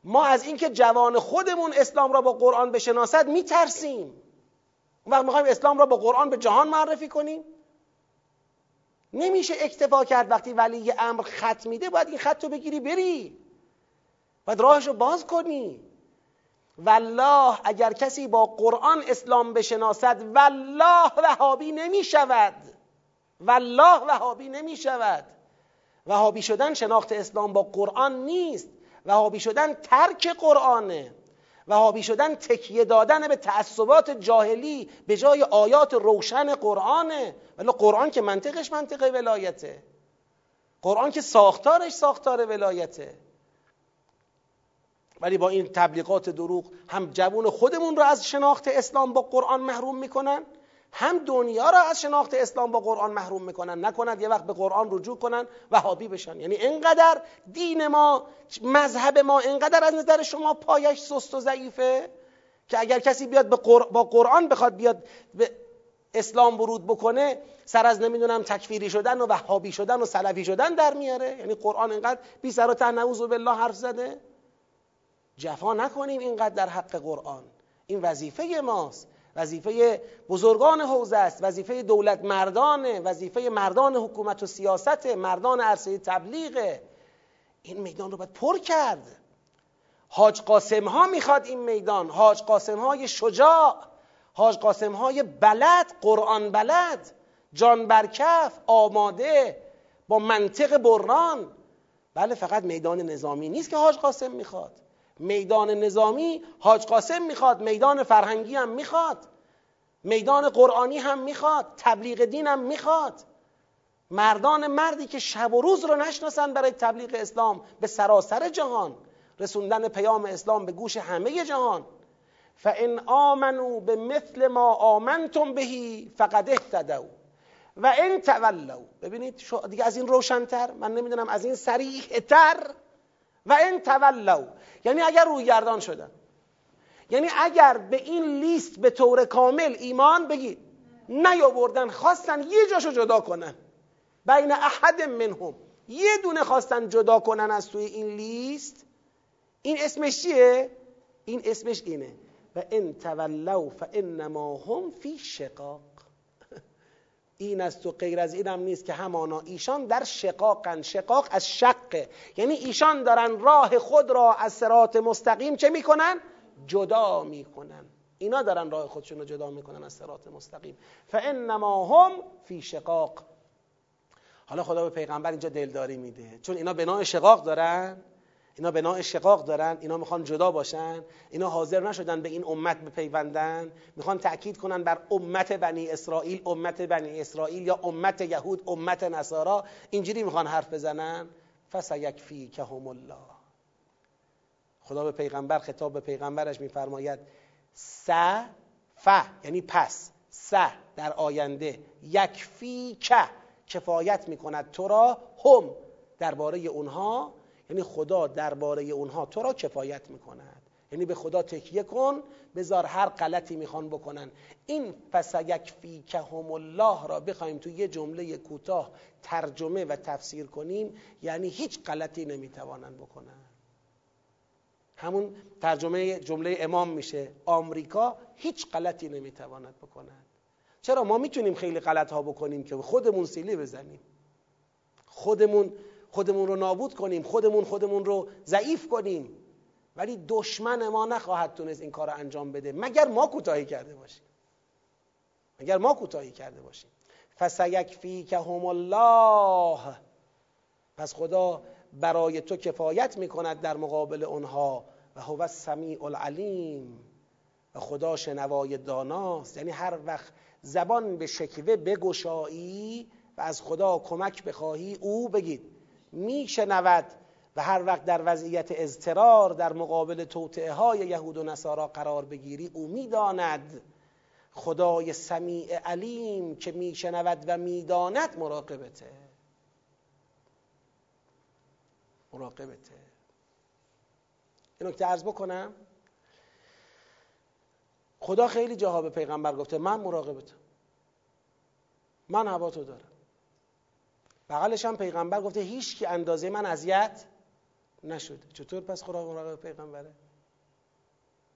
ما از اینکه جوان خودمون اسلام را با قرآن بشناسد میترسیم. اون وقت می‌خوایم اسلام را با قرآن به جهان معرفی کنیم؟ نمیشه اکتفا کرد وقتی ولی امر خط میده باید این خط رو بگیری بری. باید راهش رو باز کنی. والله اگر کسی با قرآن اسلام بشناسد والله وهابی نمی شود والله وهابی نمی شود وهابی شدن شناخت اسلام با قرآن نیست. وهابی شدن ترک قرآنه. وهابی شدن تکیه دادن به تعصبات جاهلی به جای آیات روشن قرآنه. ولی قرآن که منطقش منطقه ولایته. قرآن که ساختارش ساختار ولایته. ولی با این تبلیغات دروغ هم جوون خودمون رو از شناخت اسلام با قرآن محروم می‌کنن هم دنیا را از شناخت اسلام با قرآن محروم می‌کنن. نکنند یه وقت به قرآن رجوع کنن وهابی بشن. یعنی اینقدر دین ما مذهب ما اینقدر از نظر شما پایش سست و ضعیفه که اگر کسی بیاد با قرآن بخواد بیاد به اسلام ورود بکنه سر از نمی‌دونم تکفیری شدن و وهابی شدن و سلفی شدن در میاره. یعنی قرآن اینقدر بی سر و ته نعوذ بالله حرف زده. جفا نکنیم اینقدر در حق قرآن. این وظیفه ماست. وظیفه بزرگان حوزه است. وظیفه دولت مردانه. وظیفه مردان حکومت و سیاست. مردان عرصه تبلیغ. این میدان رو باید پر کرد. حاج قاسم ها می‌خواد این میدان. حاج قاسم های شجاع. حاج قاسم های بلد. قرآن بلد. جان برکف آماده با منطق بران. بله فقط میدان نظامی نیست که حاج قاسم می‌خواد. میدان نظامی حاج قاسم می‌خواد میدان فرهنگی هم می‌خواد میدان قرآنی هم می‌خواد تبلیغ دین هم می‌خواد. مردان مردی که شب و روز رو نشناسن برای تبلیغ اسلام به سراسر جهان رسوندن پیام اسلام به گوش همه جهان. فان آمنو به مثل ما آمنتم بهی فقد اهتدوا و ان تولوا. ببینید دیگه از این روشنتر من نمی‌دونم از این سریحتر و ان تولوا. یعنی اگر روی گردان شدن. یعنی اگر به این لیست به طور کامل ایمان بگید نیاوردن خواستن یه جاشو جدا کنن. بین احد منهم. یه دونه خواستن جدا کنن از توی این لیست. این اسمش چیه؟ این اسمش اینه. و ان تولوا فانما هم فی شقاق. این است و غیر از اینم نیست که همانا ایشان در شقاقن. شقاق از شقه یعنی ایشان دارن راه خود را از سرات مستقیم چه می‌کنن؟ جدا می‌کنن. اینا دارن راه خودشون رو جدا می‌کنن از سرات مستقیم. فانما هم فی شقاق. حالا خدا به پیغمبر اینجا دلداری میده. چون اینا بنا شقاق دارن. اینا بنا شقاق دارن اینا می‌خوان جدا باشن اینا حاضر نشدن به این امت بپیوندن. می‌خوان تاکید کنن بر امت بنی اسرائیل امت بنی اسرائیل یا امت یهود امت نصارا. اینجوری می‌خوان حرف بزنن. فسیکفی که هم الله. خدا به پیغمبر خطاب به پیغمبرش میفرماید س ف یعنی پس س در آینده. یکفی که کفایت می‌کند. تو را هم درباره اونها یعنی خدا درباره اونها تو را کفایت می‌کند. یعنی به خدا تکیه کن بذار هر غلطی می‌خوان بکنن. این فسیکفی که هم الله را بخوایم تو یه جمله کوتاه ترجمه و تفسیر کنیم یعنی هیچ غلطی نمی‌توانند بکنن. همون ترجمه جمله امام میشه. آمریکا هیچ غلطی نمی‌تواند بکند. چرا؟ ما می‌تونیم خیلی غلط ها بکنیم که خودمون سیلی بزنیم. خودمون خودمون رو نابود کنیم خودمون خودمون رو ضعیف کنیم. ولی دشمن ما نخواهد تونست این کار رو انجام بده. مگر ما کوتاهی کرده باشیم؟ مگر ما کوتاهی کرده باشیم؟ فسیکفی که هم الله. پس خدا برای تو کفایت می‌کند در مقابل اونها و هو السمیع العلیم. و خدا شنوای داناست. یعنی هر وقت زبان به شکوه بگشایی و از خدا کمک بخواهی او بگید. میشنود و هر وقت در وضعیت اضطرار در مقابل توطعه های یهود و نصارا قرار بگیری او می‌داند. خدای سمیع علیم که میشنود و می‌داند مراقبته. مراقبته. این نکته عرض بکنم. خدا خیلی جاها به پیغمبر گفته من مراقبتم. من هوا تو دارم. بغلش هم پیغمبر گفته هیچ کی اندازه من اذیت نشده. چطور پس خدا مراقب پیغمبره؟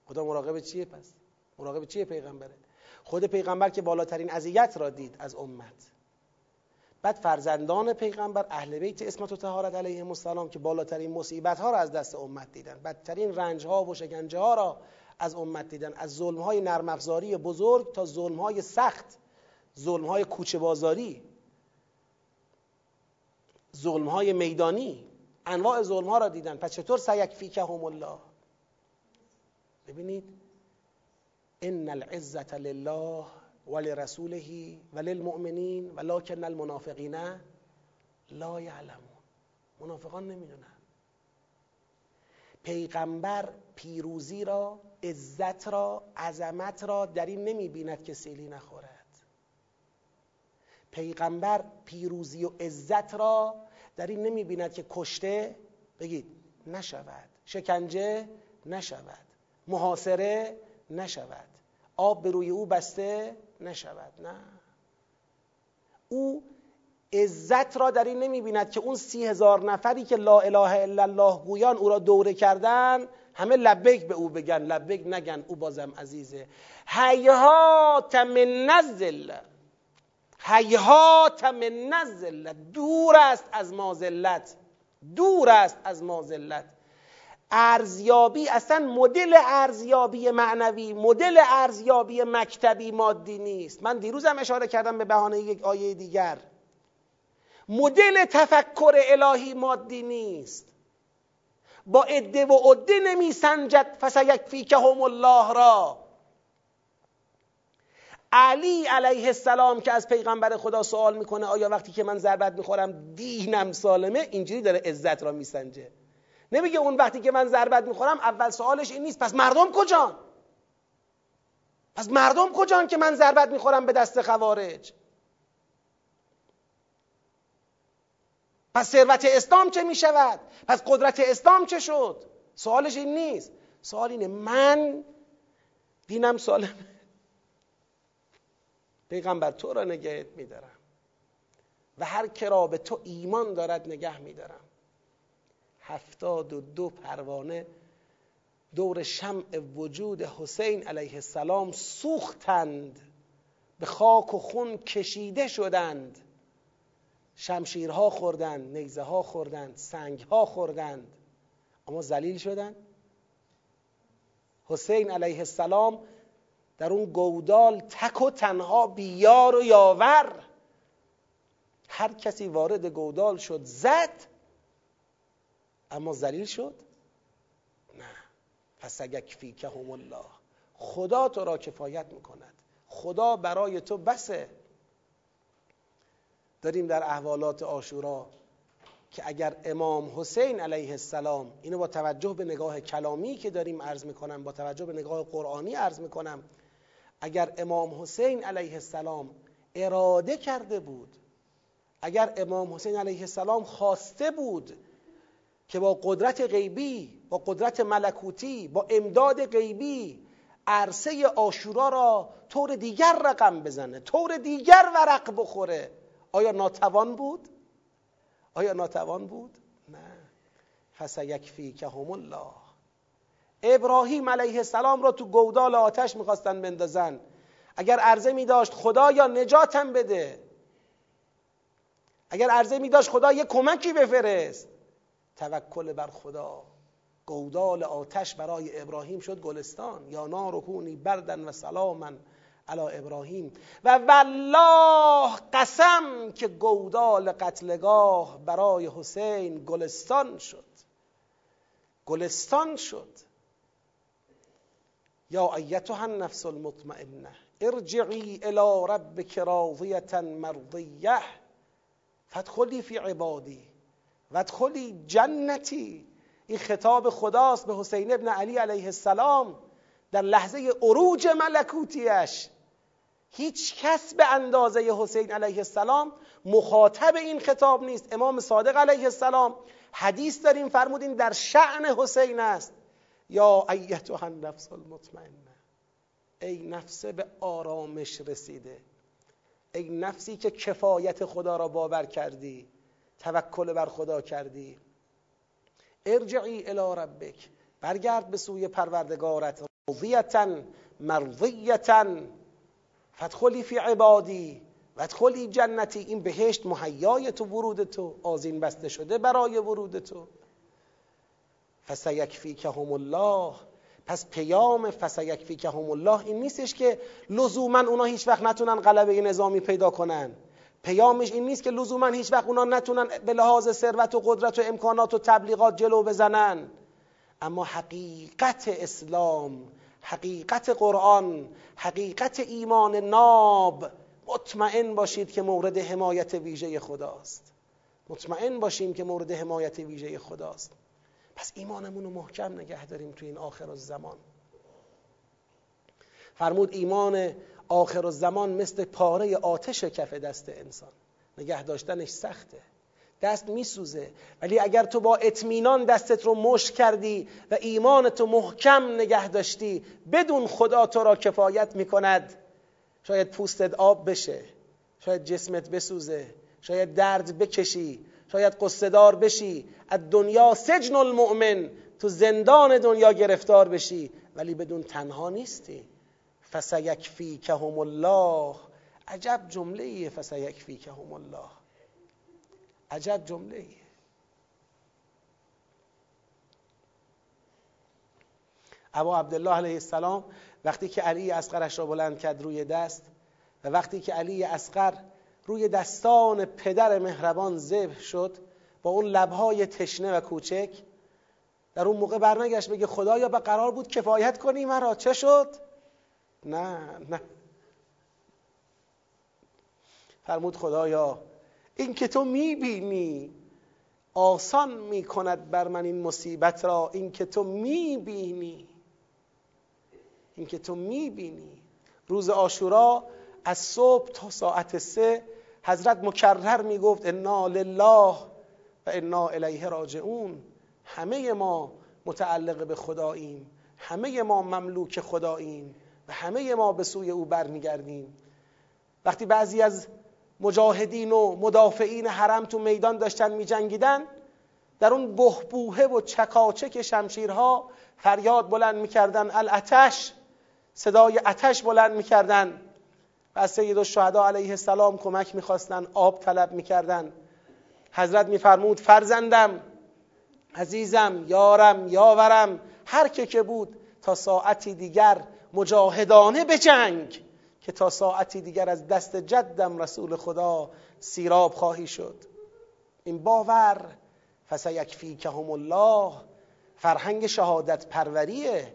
خدا مراقب چیه پس؟ مراقب چیه پیغمبره؟ خود پیغمبر که بالاترین اذیت را دید از امت. بعد فرزندان پیغمبر اهل بیت اسمت و طهارت علیهم السلام که بالاترین مصیبت ها را از دست امت دیدن. بدترین رنج ها و شکنجه ها را از امت دیدن. از ظلم های نرم افزاری بزرگ تا ظلم های سخت ظلم های کوچه بازاری ظلم های میدانی. انواع ظلم ها را دیدن. پس چطور که هم الله؟ ببینید. ان العزت لله ولرسوله وللمؤمنین ولكن المنافقین لا یعلمون. منافقان نمی‌دونن. پیغمبر پیروزی را عزت را عظمت را در این نمی‌بیند که سیلی نخورد. پیغمبر پیروزی و عزت را در این نمی‌بیند که کشته بگید نشود شکنجه نشود محاصره نشود آب به روی او بسته نشود نه. او عزت را در این نمی بیند که اون سی هزار نفری که لا اله الا الله گویان او را دوره کردن همه لبیک به او بگن لبیک نگن او بازم عزیزه. هیهات من نزل. هیهات من دور است از مازلت دور است از مازلت ارزیابی اصلا مدل ارزیابی معنوی مدل ارزیابی مکتبی مادی نیست. من دیروزم اشاره کردم به بهانه یک آیه دیگر. مدل تفکر الهی مادی نیست. با عده و عده نمی سنجد که هم الله را. علی علیه السلام که از پیغمبر خدا سوال می‌کنه آیا وقتی که من ضربت می‌خورم دینم سالمه؟ اینجوری داره عزت را میسنجه. نمیگه اون وقتی که من ضربت می‌خورم اول سوالش این نیست پس مردم کجان؟ پس مردم کجان که من ضربت می‌خورم به دست خوارج؟ پس ثروت اسلام چه می‌شود؟ پس قدرت اسلام چه شد؟ سوالش این نیست. سوال اینه من دینم سالمه؟ پیغمبر تو را نگهت میدارم. و هر کرا به تو ایمان دارد نگه میدارم. هفتاد و دو پروانه دور شمع وجود حسین علیه السلام سوختند. به خاک و خون کشیده شدند. شمشیرها خوردند نیزه ها خوردند سنگ ها خوردند. اما ذلیل شدند. حسین علیه السلام در اون گودال تک و تنها بیار و یاور. هر کسی وارد گودال شد زد اما ذلیل شد؟ نه. پس هم الله خدا تو را کفایت می‌کند. خدا برای تو بسه. داریم در احوالات آشورا که اگر امام حسین علیه السلام اینو با توجه به نگاه کلامی که داریم عرض می‌کنم با توجه به نگاه قرآنی عرض می‌کنم اگر امام حسین علیه السلام اراده کرده بود اگر امام حسین علیه السلام خواسته بود که با قدرت غیبی با قدرت ملکوتی با امداد غیبی عرصه آشورا را طور دیگر رقم بزنه طور دیگر ورق بخوره آیا ناتوان بود؟ آیا ناتوان بود؟ نه که هم الله ابراهیم علیه السلام را تو گودال آتش می‌خواستن بندازن. اگر عرضه می داشت خدا یا نجاتم بده. اگر عرضه می داشت خدا یه کمکی بفرست. توکل بر خدا. گودال آتش برای ابراهیم شد گلستان. یا نارکونی بردن و سلامن علی ابراهیم. و والله قسم که گودال قتلگاه برای حسین گلستان شد. گلستان شد. یا ایتها النفس المطمئنه ارجعی الى ربک راضیه مرضیه فادخلی فی عبادی وادخلی جنتی. این خطاب خداست به حسین ابن علی علیه السلام در لحظه عروج ملکوتیش. هیچ کس به اندازه حسین علیه السلام مخاطب این خطاب نیست. امام صادق علیه السلام حدیث داریم فرمودین در شعن حسین است. یا ایتها النفس المطمئنه. ای نفس به آرامش رسیده. ای نفسی که کفایت خدا را باور کردی توکل بر خدا کردی. ارجعی الى ربک. برگرد به سوی پروردگارت. راضیتا مرضیتا. فدخلی فی عبادی. ودخلی جنتی. این بهشت مهیای تو ورود تو. آزین بسته شده برای ورود تو. فسیکفیکهم الله. پس پیام فسیکفیکهم الله این نیستش که لزوما اونا هیچ وقت نتونن غلبه نظامی پیدا کنن. پیامش این نیست که لزوما هیچ وقت اونا نتونن به لحاظ ثروت و قدرت و امکانات و تبلیغات جلو بزنن. اما حقیقت اسلام حقیقت قرآن حقیقت ایمان ناب مطمئن باشید که مورد حمایت ویژه خداست. مطمئن باشیم که مورد حمایت ویژه خداست. پس ایمانمون رو محکم نگه داریم توی این آخر الزمان. فرمود ایمان آخر الزمان مثل پاره آتش کف دست انسان. نگه داشتنش سخته. دست میسوزه. ولی اگر تو با اطمینان دستت رو مشت کردی و ایمان تو محکم نگه داشتی بدون خدا تو را کفایت می‌کند. شاید پوستت آب بشه. شاید جسمت بسوزه. شاید درد بکشی. شاید قصدار بشی. از دنیا سجن المؤمن. تو زندان دنیا گرفتار بشی. ولی بدون تنها نیستی. فسیکفیکهم الله. عجب جمله ایه فسیکفیکهم الله. عجب جمله ایه ابا عبدالله علیه السلام وقتی که علی اسقرش را بلند کرد روی دست و وقتی که علی اسقر روی دستان پدر مهربان ذبح شد با اون لبهای تشنه و کوچک. در اون موقع برنگشت بگه خدایا به قرار بود کفایت کنی مرا. چه شد؟ نه نه. فرمود خدایا این که تو می‌بینی آسان می‌کند بر من این مصیبت را. این که تو می‌بینی این که تو می‌بینی. روز آشورا از صبح تا ساعت سه حضرت مکرر می‌گفت انا لله و انا الیه راجعون. همه ما متعلق به خداییم. همه ما مملوک خداییم. و همه ما به سوی او برمیگردیم. وقتی بعضی از مجاهدین و مدافعین حرم تو میدان داشتن میجنگیدن در اون بهبوهه و چکاچک شمشیرها فریاد بلند می‌کردن الاتش؟ صدای اتش بلند می‌کردن. و از سید الشهدا علیه السلام کمک می‌خواستن آب طلب می‌کردن. حضرت میفرمود فرزندم عزیزم یارم یاورم هر که که بود تا ساعتی دیگر مجاهدانه به جنگ که تا ساعتی دیگر از دست جدم رسول خدا سیراب خواهی شد. این باور فسیکفیکهم الله فرهنگ شهادت پروریه.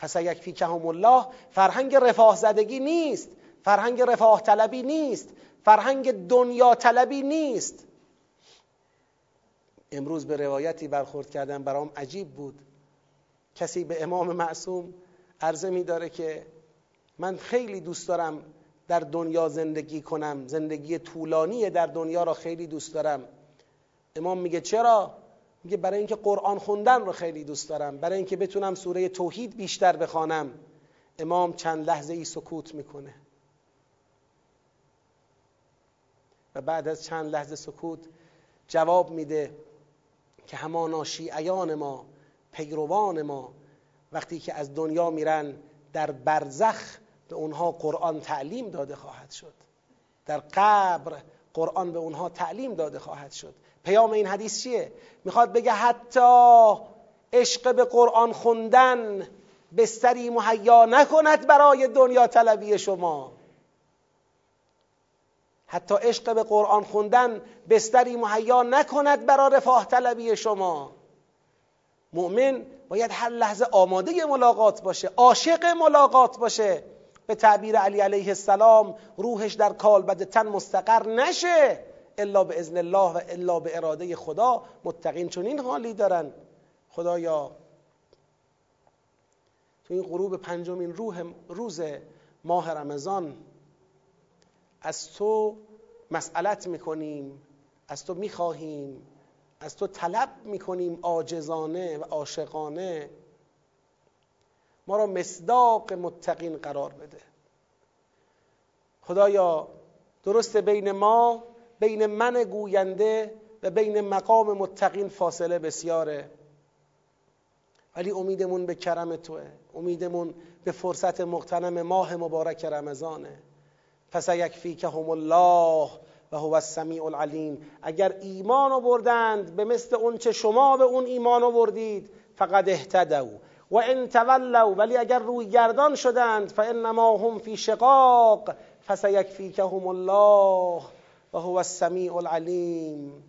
فسیکفیکهم الله فرهنگ رفاه زدگی نیست. فرهنگ رفاه طلبی نیست. فرهنگ دنیا طلبی نیست. امروز به روایتی برخورد کردم برام عجیب بود. کسی به امام معصوم عرضه می داره که من خیلی دوست دارم در دنیا زندگی کنم. زندگی طولانی در دنیا را خیلی دوست دارم. امام میگه چرا؟ میگه برای اینکه قرآن خوندن رو خیلی دوست دارم. برای اینکه بتونم سوره توحید بیشتر بخوانم. امام چند لحظه ای سکوت می‌کنه. و بعد از چند لحظه سکوت جواب میده که همانا شیعیان ما پیروان ما وقتی که از دنیا میرن در برزخ به اونها قرآن تعلیم داده خواهد شد. در قبر قرآن به اونها تعلیم داده خواهد شد. پیام این حدیث چیه؟ می‌خواد بگه حتی عشق به قرآن خوندن بستری مهیا نکند برای دنیا طلبی شما. حتی عشق به قرآن خوندن بستری مهیا نکند برای رفاه طلبی شما. مؤمن باید هر لحظه آماده ملاقات باشه عاشق ملاقات باشه. به تعبیر علی علیه السلام روحش در کالبد تن مستقر نشه. الا به اذن الله و الا به اراده خدا. متقین چون این حالی دارن. خدایا تو این غروب پنجمین روح روز ماه رمضان از تو مسئلت می‌کنیم از تو می‌خواهیم از تو طلب می‌کنیم آجزانه و عاشقانه. ما را مصداق متقین قرار بده. خدایا درست بین ما بین من گوینده و بین مقام متقین فاصله بسیاره. ولی امیدمون به کرم توه. امیدمون به فرصت مقتنم ماه مبارک رمضانه. فسیکفیکهم الله و هو السمیع العلیم. اگر ایمان آوردند به مثل اون چه شما به اون ایمان آوردید فقد اهتدوا و ان تولوا. ولی اگر روی گردان شدند فانما هم فی شقاق. فسیکفیکهم الله و هو السمیع العلیم.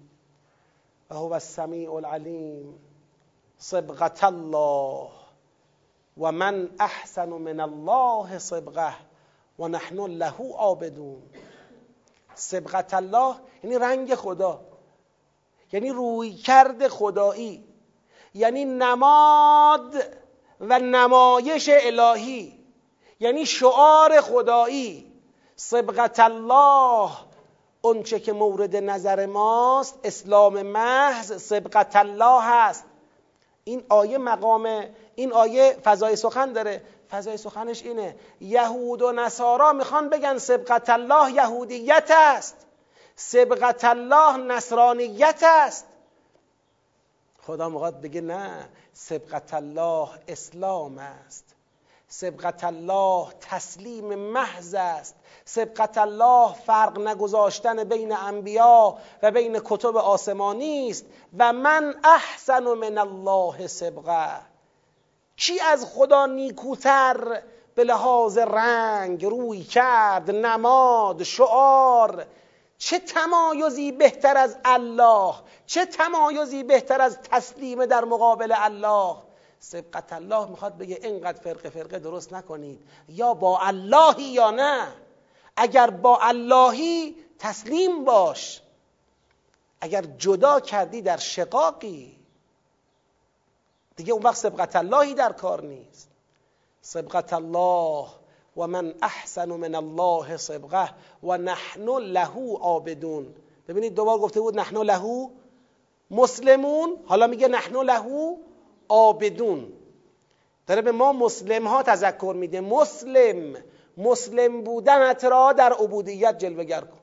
و هو السمیع العلیم. صبغت الله. و من احسن من الله صبغه. و نحن له عابدون. سبقت الله یعنی رنگ خدا. یعنی روی کرد خدایی. یعنی نماد و نمایش الهی. یعنی شعار خدایی. سبقت الله اونچه که مورد نظر ماست اسلام محض سبقت الله هست. این آیه مقام این آیه فضای سخن داره. فضای سخنش اینه. یهود و نصارا می‌خوان بگن سبقت الله یهودیت است. سبقت الله نصرانیت است. خدا می‌خواد بگه نه سبقت الله اسلام است. سبقت الله تسلیم محض است. سبقت الله فرق نگذاشتن بین انبیا و بین کتب آسمانی است. و من احسن من الله سبقه. کی از خدا نیکوتر به لحاظ رنگ روی کرد نماد شعار؟ چه تمایزی بهتر از الله؟ چه تمایزی بهتر از تسلیم در مقابل الله؟ سبقت الله می‌خواد بگه اینقدر فرقه فرقه درست نکنید. یا با اللهی یا نه. اگر با اللهی تسلیم باش. اگر جدا کردی در شقاقی دیگه اون وقت سبقت اللهی در کار نیست. سبقت الله و من احسن من الله سبقه و نحن له عابدون. ببینید دوبار گفته بود نحن له مسلمون حالا میگه نحن له عابدون. داره به ما مسلم ها تذکر میده. مسلم مسلم بودنت را در عبودیت جلوگر کن.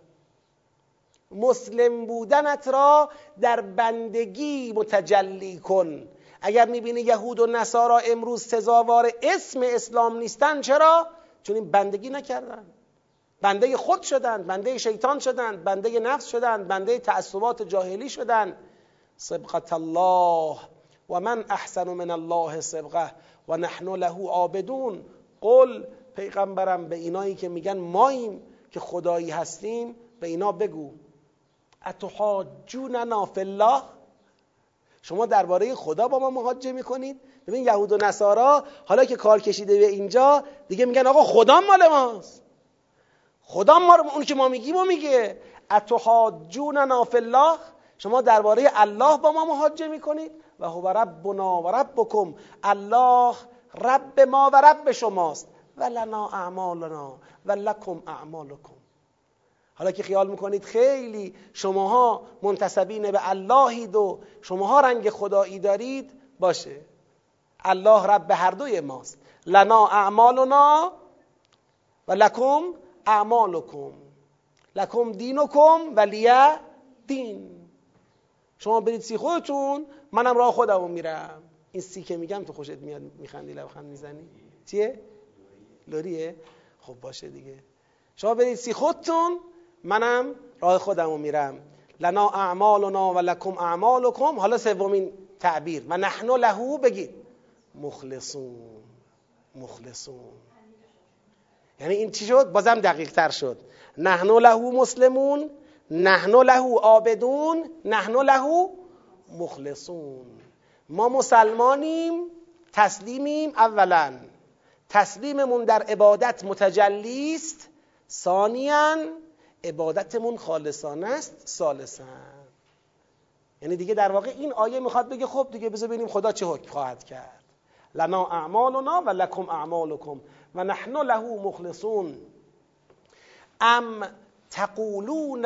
مسلم بودنت را در بندگی متجلی کن. اگر می‌بینی یهود و نصارا امروز سزاوار اسم اسلام نیستن چرا؟ چون این بندگی نکردن. بنده خود شدند بنده شیطان شدند بنده نفس شدند بنده تعصبات جاهلی شدند سبقت الله و من احسن من الله سبقه و نحن له عابدون. قل پیغمبرم به اینایی که میگن ماییم که خدایی هستیم به اینا بگو. اتحاجوننا فی الله؟ شما درباره خدا با ما محاجه می‌کنید. ببین یهود و نصارا حالا که کار کشیده به اینجا دیگه میگن آقا خدا مال ماست. خدا ما اون که ما میگیم و میگه. اتحاجوننا فی الله؟ شما درباره الله با ما محاجه می‌کنید. و هو ربنا و ربکم. الله رب ما و رب شماست. و لنا اعمالنا و لکم اعمالکم. حالا که خیال می‌کنید خیلی شماها منتسبین به اللهید و شماها رنگ خدایی دارید باشه. الله رب هر دوی ماست. لنا اعمالنا و لکم اعمالکم. لکم دینکم و لیه دین. شما برید سی خودتون منم راه خودمو میرم. این سی که میگم تو خوشت میاد میخندی لبخند می‌زنی. چیه؟ لوریه؟ خب باشه دیگه. شما برید سی خودتون منم راه خودمو میرم. لنا اعمالنا و لکم اعمالکم. حالا سومین تعبیر. و نحن لهو بگید. مخلصون. مخلصون. یعنی این چی شد؟ بازم دقیق تر شد. نحن لهو مسلمون. نحن لهو آبدون نحن لهو مخلصون. ما مسلمانیم. تسلیمیم اولا. تسلیممون در عبادت متجلیست. ثانیا عبادتمون خالصانه است سالسا یعنی دیگه در واقع این آیه می‌خواد بگه خب دیگه بذار ببینیم خدا چه حکم خواهد کرد. لنا اعمالنا و لکم اعمالکم و نحن له مخلصون. ام تقولون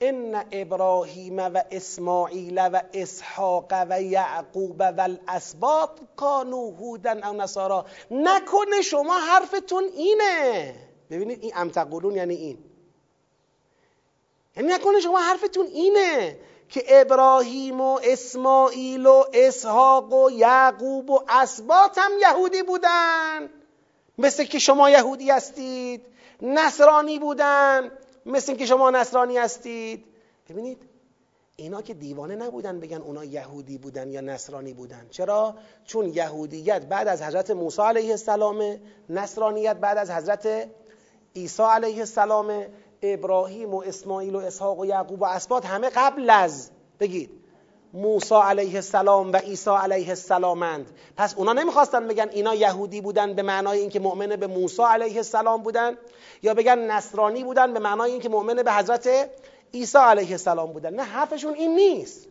ان ابراهیم و اسماعیل و اسحاق و یعقوب و الاسباط کانو هودن او نصارا. نکنه شما حرفتون اینه. ببینید این ام تقولون یعنی این. یعنی نکنه شما حرفتون اینه که ابراهیم و اسماعیل و اسحاق و یعقوب و اسباط هم یهودی بودن. مثل که شما یهودی هستید نصرانی بودن. مثل که شما نصرانی هستید. ببینید اینا که دیوانه نبودن بگن اونا یهودی بودن یا نصرانی بودن. چرا؟ چون یهودیت بعد از حضرت موسی علیه السلام نصرانیت بعد از حضرت عیسی علیه السلام ابراهیم و اسماعیل و اسحاق و یعقوب و اسباط همه قبل از بگید. موسی علیه السلام و عیسی علیه السلامند. پس اونا نمی‌خواستن بگن اینا یهودی بودن به معنای اینکه مؤمن به موسی علیه السلام بودن یا بگن نصرانی بودن به معنای اینکه مؤمن به حضرت عیسی علیه السلام بودن. نه حرفشون این نیست.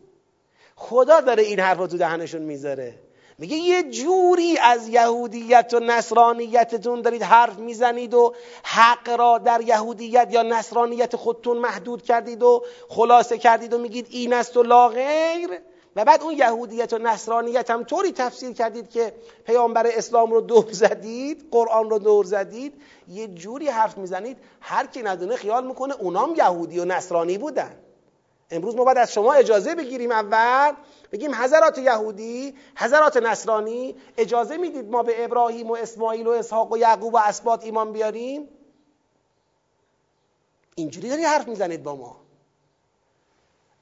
خدا داره این حرف رو تو دهنشون می‌ذاره. میگه یه جوری از یهودیت و نصرانیتتون دارید حرف می‌زنید و حق را در یهودیت یا نصرانیت خودتون محدود کردید و خلاصه کردید و میگید این است و لا غیر. و بعد اون یهودیت و نصرانیت هم طوری تفسیر کردید که پیامبر اسلام رو دور زدید قرآن رو دور زدید یه جوری حرف می‌زنید هر کی ندونه خیال می‌کنه اونام یهودی و نصرانی بودن. امروز ما باید از شما اجازه بگیریم اول. بگیم حضرات یهودی حضرات نصرانی اجازه می‌دید ما به ابراهیم و اسماعیل و اسحاق و یعقوب و اسباط ایمان بیاریم؟ اینجوری داری حرف می‌زنید با ما.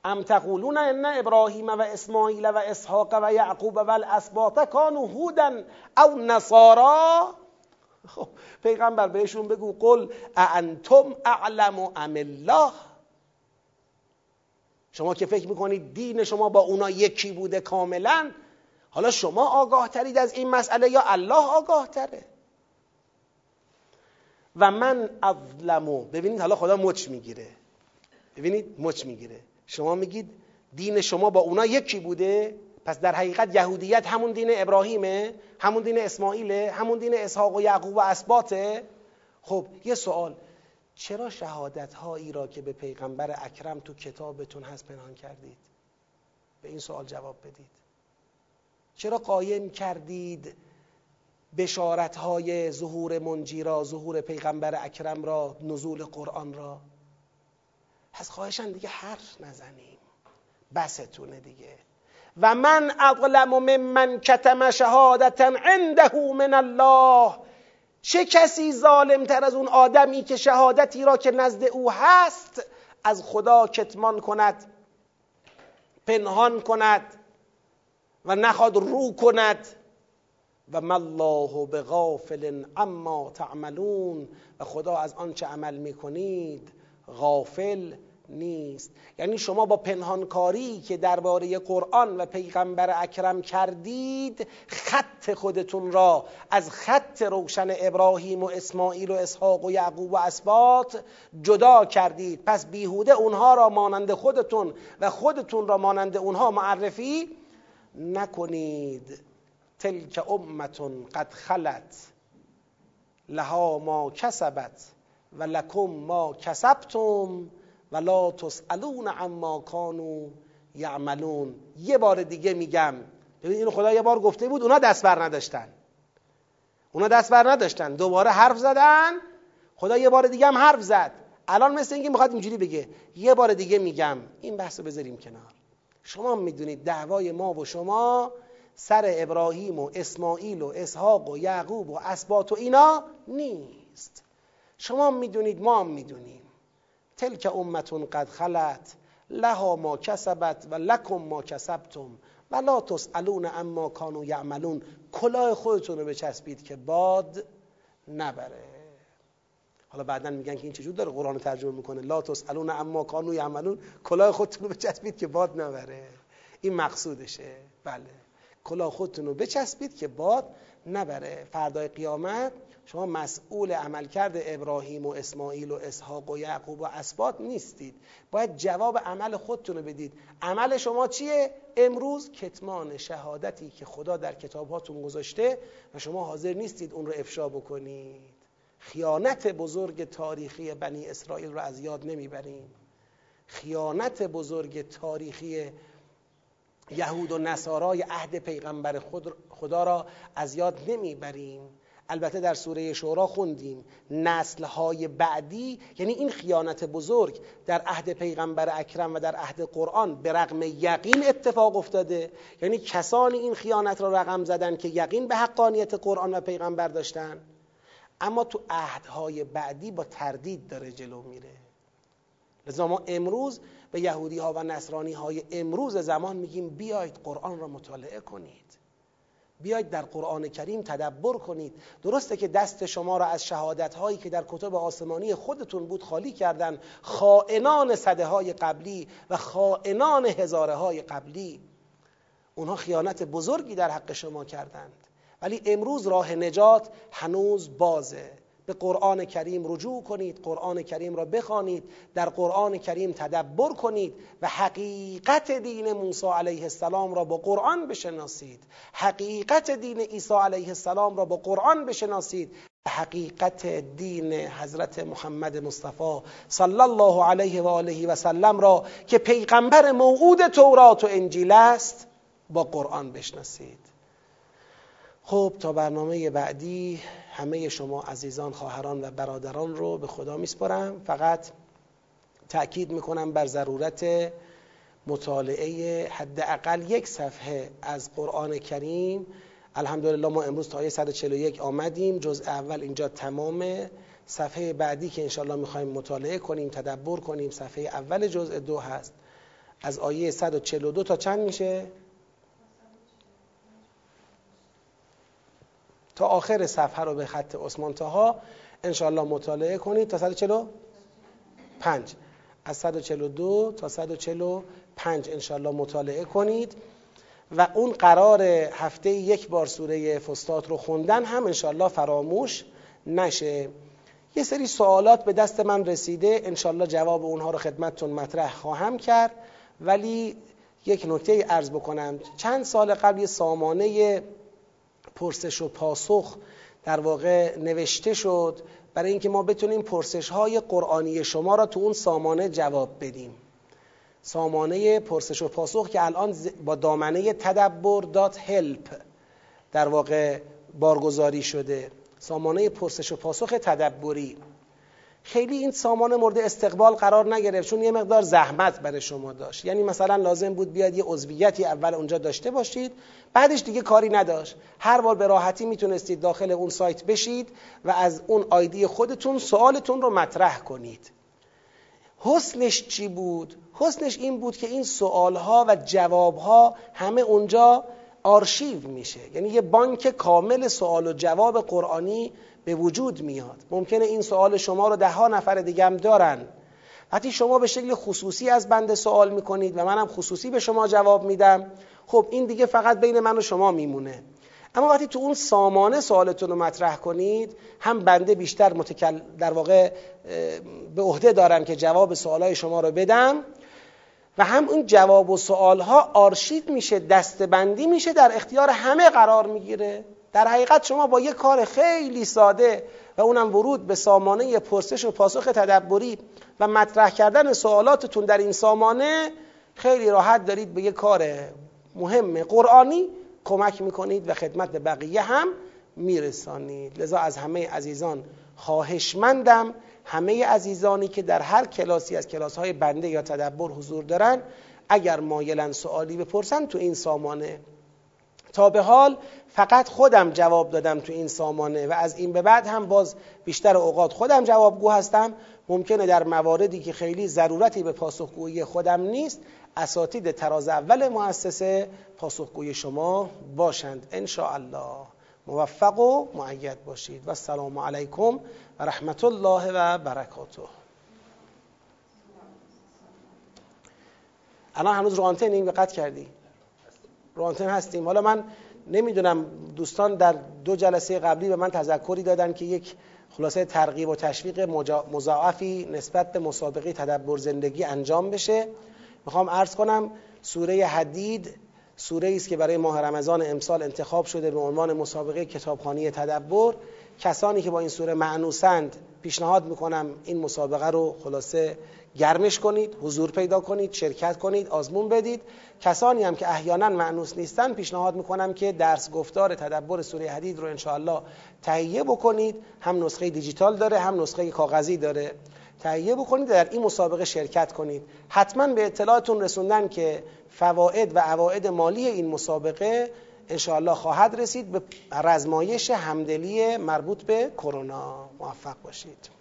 ام تقولون ان ابراهیم و اسماعیل و اسحاق و یعقوب و الاسباط کانوا هودا او نصارا؟ خب پیغمبر بهشون بگو قل انتم اعلم ام الله؟ شما که فکر می‌کنید دین شما با اونا یکی بوده کاملا حالا شما آگاه ترید از این مسئله یا الله آگاه تره و من اظلمو ببینید حالا خدا مچ می‌گیره. ببینید مچ می‌گیره. شما میگید دین شما با اونا یکی بوده پس در حقیقت یهودیت همون دین ابراهیمه همون دین اسماعیله همون دین اسحاق و یعقوب و اسباته خب یه سوال. چرا شهادت هایی را که به پیغمبر اکرم تو کتابتون هست پنهان کردید؟ به این سوال جواب بدید. چرا قایم کردید بشارت های ظهور منجی را ظهور پیغمبر اکرم را نزول قرآن را؟ پس خواهشن دیگه حرف نزنیم. بستونه دیگه. و من اظلم ممن کتم شهادتا عنده من الله. چه کسی ظالم تر از اون آدمی که شهادتی را که نزد او هست از خدا کتمان کند پنهان کند و نخواد رو کند؟ و ما الله بغافل اما تعملون. و خدا از آنچه عمل می‌کنید غافل نیست. یعنی شما با پنهانکاری که درباره قرآن و پیغمبر اکرم کردید خط خودتون را از خط روشن ابراهیم و اسماعیل و اسحاق و یعقوب و اسبات جدا کردید. پس بیهوده اونها را مانند خودتون و خودتون را مانند اونها معرفی نکنید. تلک امتون قد خلت لها ما کسبت و لکم ما کسبتم. ولا تسالون عما کانوا یعملون یه بار دیگه میگم ببین اینو خدا یه بار گفته بود اونا دست بر نداشتن. اونا دست بر نداشتن. دوباره حرف زدن. خدا یه بار دیگه هم حرف زد. الان مثل اینکه می‌خواد اینجوری بگه. یه بار دیگه میگم. این بحث رو بذاریم کنار. شما می‌دونید دعوای ما و شما سر ابراهیم و اسماعیل و اسحاق و یعقوب و اسبات و اینا نیست. شما می‌دونید ما هم می‌دونیم. تلک امتون قد خلت لها ما کسبت و لکم ما کسبتم. و لا تسالون اما کانوا یعملون. کلاه خودتون رو بچسبید که باد نبره. حالا بعدا میگن که این چجور داره قرآن ترجمه می‌کنه؟ لا تسالون اما کانوا یعملون. کلاه خودتون رو بچسبید که باد نبره. این مقصودشه. بله. کلاه خودتون رو بچسبید که باد نبره. فردای قیامت شما مسئول عملکرد ابراهیم و اسماعیل و اسحاق و یعقوب و اسبات نیستید. باید جواب عمل خودتون رو بدید. عمل شما چیه؟ امروز کتمان شهادتی که خدا در کتابهاتون گذاشته و شما حاضر نیستید اون رو افشا بکنید. خیانت بزرگ تاریخی بنی اسرائیل رو از یاد نمی‌بریم. خیانت بزرگ تاریخی یهود و نصارای عهد پیغمبر خود خدا را از یاد نمی‌بریم. البته در سوره شورا خوندیم نسلهای بعدی یعنی این خیانت بزرگ در عهد پیغمبر اکرم و در عهد قرآن به رغم یقین اتفاق افتاده. یعنی کسانی این خیانت را رقم زدن که یقین به حقانیت قرآن و پیغمبر داشتن. اما تو عهدهای بعدی با تردید داره جلو میره. لذا ما امروز به یهودی ها و نصرانی های امروز زمان میگیم بیایید قرآن را مطالعه کنید. بیایید در قرآن کریم تدبر کنید. درسته که دست شما را از شهادت هایی که در کتب آسمانی خودتون بود خالی کردن خائنان صده های قبلی و خائنان هزاره های قبلی. اونها خیانت بزرگی در حق شما کردند. ولی امروز راه نجات هنوز بازه. به قرآن کریم رجوع کنید قرآن کریم را بخوانید در قرآن کریم تدبر کنید و حقیقت دین موسی علیه السلام را با قرآن بشناسید. حقیقت دین عیسی علیه السلام را با قرآن بشناسید. حقیقت دین حضرت محمد مصطفی صلی الله علیه و آله و سلم را که پیغمبر موعود تورات و انجیل است با قرآن بشناسید. خب تا برنامه بعدی همه شما عزیزان خواهران و برادران رو به خدا میسپرم فقط تأکید می‌کنم بر ضرورت مطالعه حداقل یک صفحه از قرآن کریم. الحمدلله ما امروز تا 141 آمدیم. جزء اول اینجا تمامه صفحه بعدی که انشالله می‌خوایم مطالعه کنیم تدبر کنیم صفحه اول جزء دو هست. از آیه 142 تا چند میشه؟ تا آخر صفحه رو به خط عثمان تاها انشاءالله مطالعه کنید تا 145 از 142 تا 145 انشاءالله مطالعه کنید. و اون قرار هفته یک بار سوره فستات رو خوندن هم انشاءالله فراموش نشه. یه سری سوالات به دست من رسیده انشاءالله جواب اونها رو خدمتتون مطرح خواهم کرد. ولی یک نکته ارز بکنم. چند سال قبل یه سامانه پرسش و پاسخ در واقع نوشته شد برای اینکه ما بتونیم پرسش های قرآنی شما را تو اون سامانه جواب بدیم. سامانه پرسش و پاسخ که الان با دامنه تدبر دات هلپ در واقع بارگذاری شده. سامانه پرسش و پاسخ تدبری. خیلی این سامان مورد استقبال قرار نگرفت چون یه مقدار زحمت برای شما داشت. یعنی مثلا لازم بود بیاد یه عضویتی اول اونجا داشته باشید بعدش دیگه کاری نداشت. هر بار به راحتی می‌تونستید داخل اون سایت بشید و از اون آیدی خودتون سوالتون رو مطرح کنید. حسنش چی بود؟ حسنش این بود که این سوالها و جوابها همه اونجا آرشیو میشه. یعنی یه بانک کامل سوال و جواب قرآنی به وجود میاد. ممکنه این سوال شما رو ده ها نفر دیگه هم دارن. وقتی شما به شکل خصوصی از بنده سوال می‌کنید و منم خصوصی به شما جواب میدم خب این دیگه فقط بین من و شما میمونه. اما وقتی تو اون سامانه سوالتون رو مطرح کنید هم بنده بیشتر متکل در واقع به عهده دارم که جواب سوالای شما رو بدم و هم اون جواب و سوالها آرشید میشه دستبندی میشه در اختیار همه قرار می‌گیره. در حقیقت شما با یه کار خیلی ساده و اونم ورود به سامانه پرسش و پاسخ تدبری و مطرح کردن سوالاتتون در این سامانه خیلی راحت دارید به یه کار مهم قرآنی کمک می‌کنید و خدمت به بقیه هم میرسانید. لذا از همه عزیزان خواهشمندم همه عزیزانی که در هر کلاسی از کلاس های بنده یا تدبر حضور دارن اگر مایلن سوالی بپرسن تو این سامانه تا به حال فقط خودم جواب دادم تو این سامانه و از این به بعد هم باز بیشتر اوقات خودم جوابگو هستم. ممکنه در مواردی که خیلی ضرورتی به پاسخگویی خودم نیست اساتید تراز اول مؤسسه پاسخگوی شما باشند. ان الله موفق و معید باشید. و السلام علیکم و رحمت الله و برکاته. الان هنوز رو به قطع کردی؟ رو هستیم. حالا من نمی‌دونم دوستان در دو جلسه قبلی به من تذکری دادن که یک خلاصه ترغیب و تشویق مضاعفی نسبت به مسابقه تدبر زندگی انجام بشه. می‌خوام عرض کنم سوره حدید سوره است که برای ماه رمضان امسال انتخاب شده به عنوان مسابقه کتابخانی تدبر. کسانی که با این سوره معنوسند پیشنهاد می‌کنم این مسابقه رو خلاصه گرمش کنید حضور پیدا کنید شرکت کنید آزمون بدید. کسانی هم که احیانا معنوس نیستن پیشنهاد می‌کنم که درس گفتار تدبر سوره حدید رو انشاءالله تهیه بکنید. هم نسخه دیجیتال داره هم نسخه کاغذی داره. تهیه بکنید در این مسابقه شرکت کنید. حتما به اطلاعتون رسوندن که فواید و عواید مالی این مسابقه انشاءالله خواهد رسید. به رزمایش همدلی مربوط به کرونا. موفق باشید.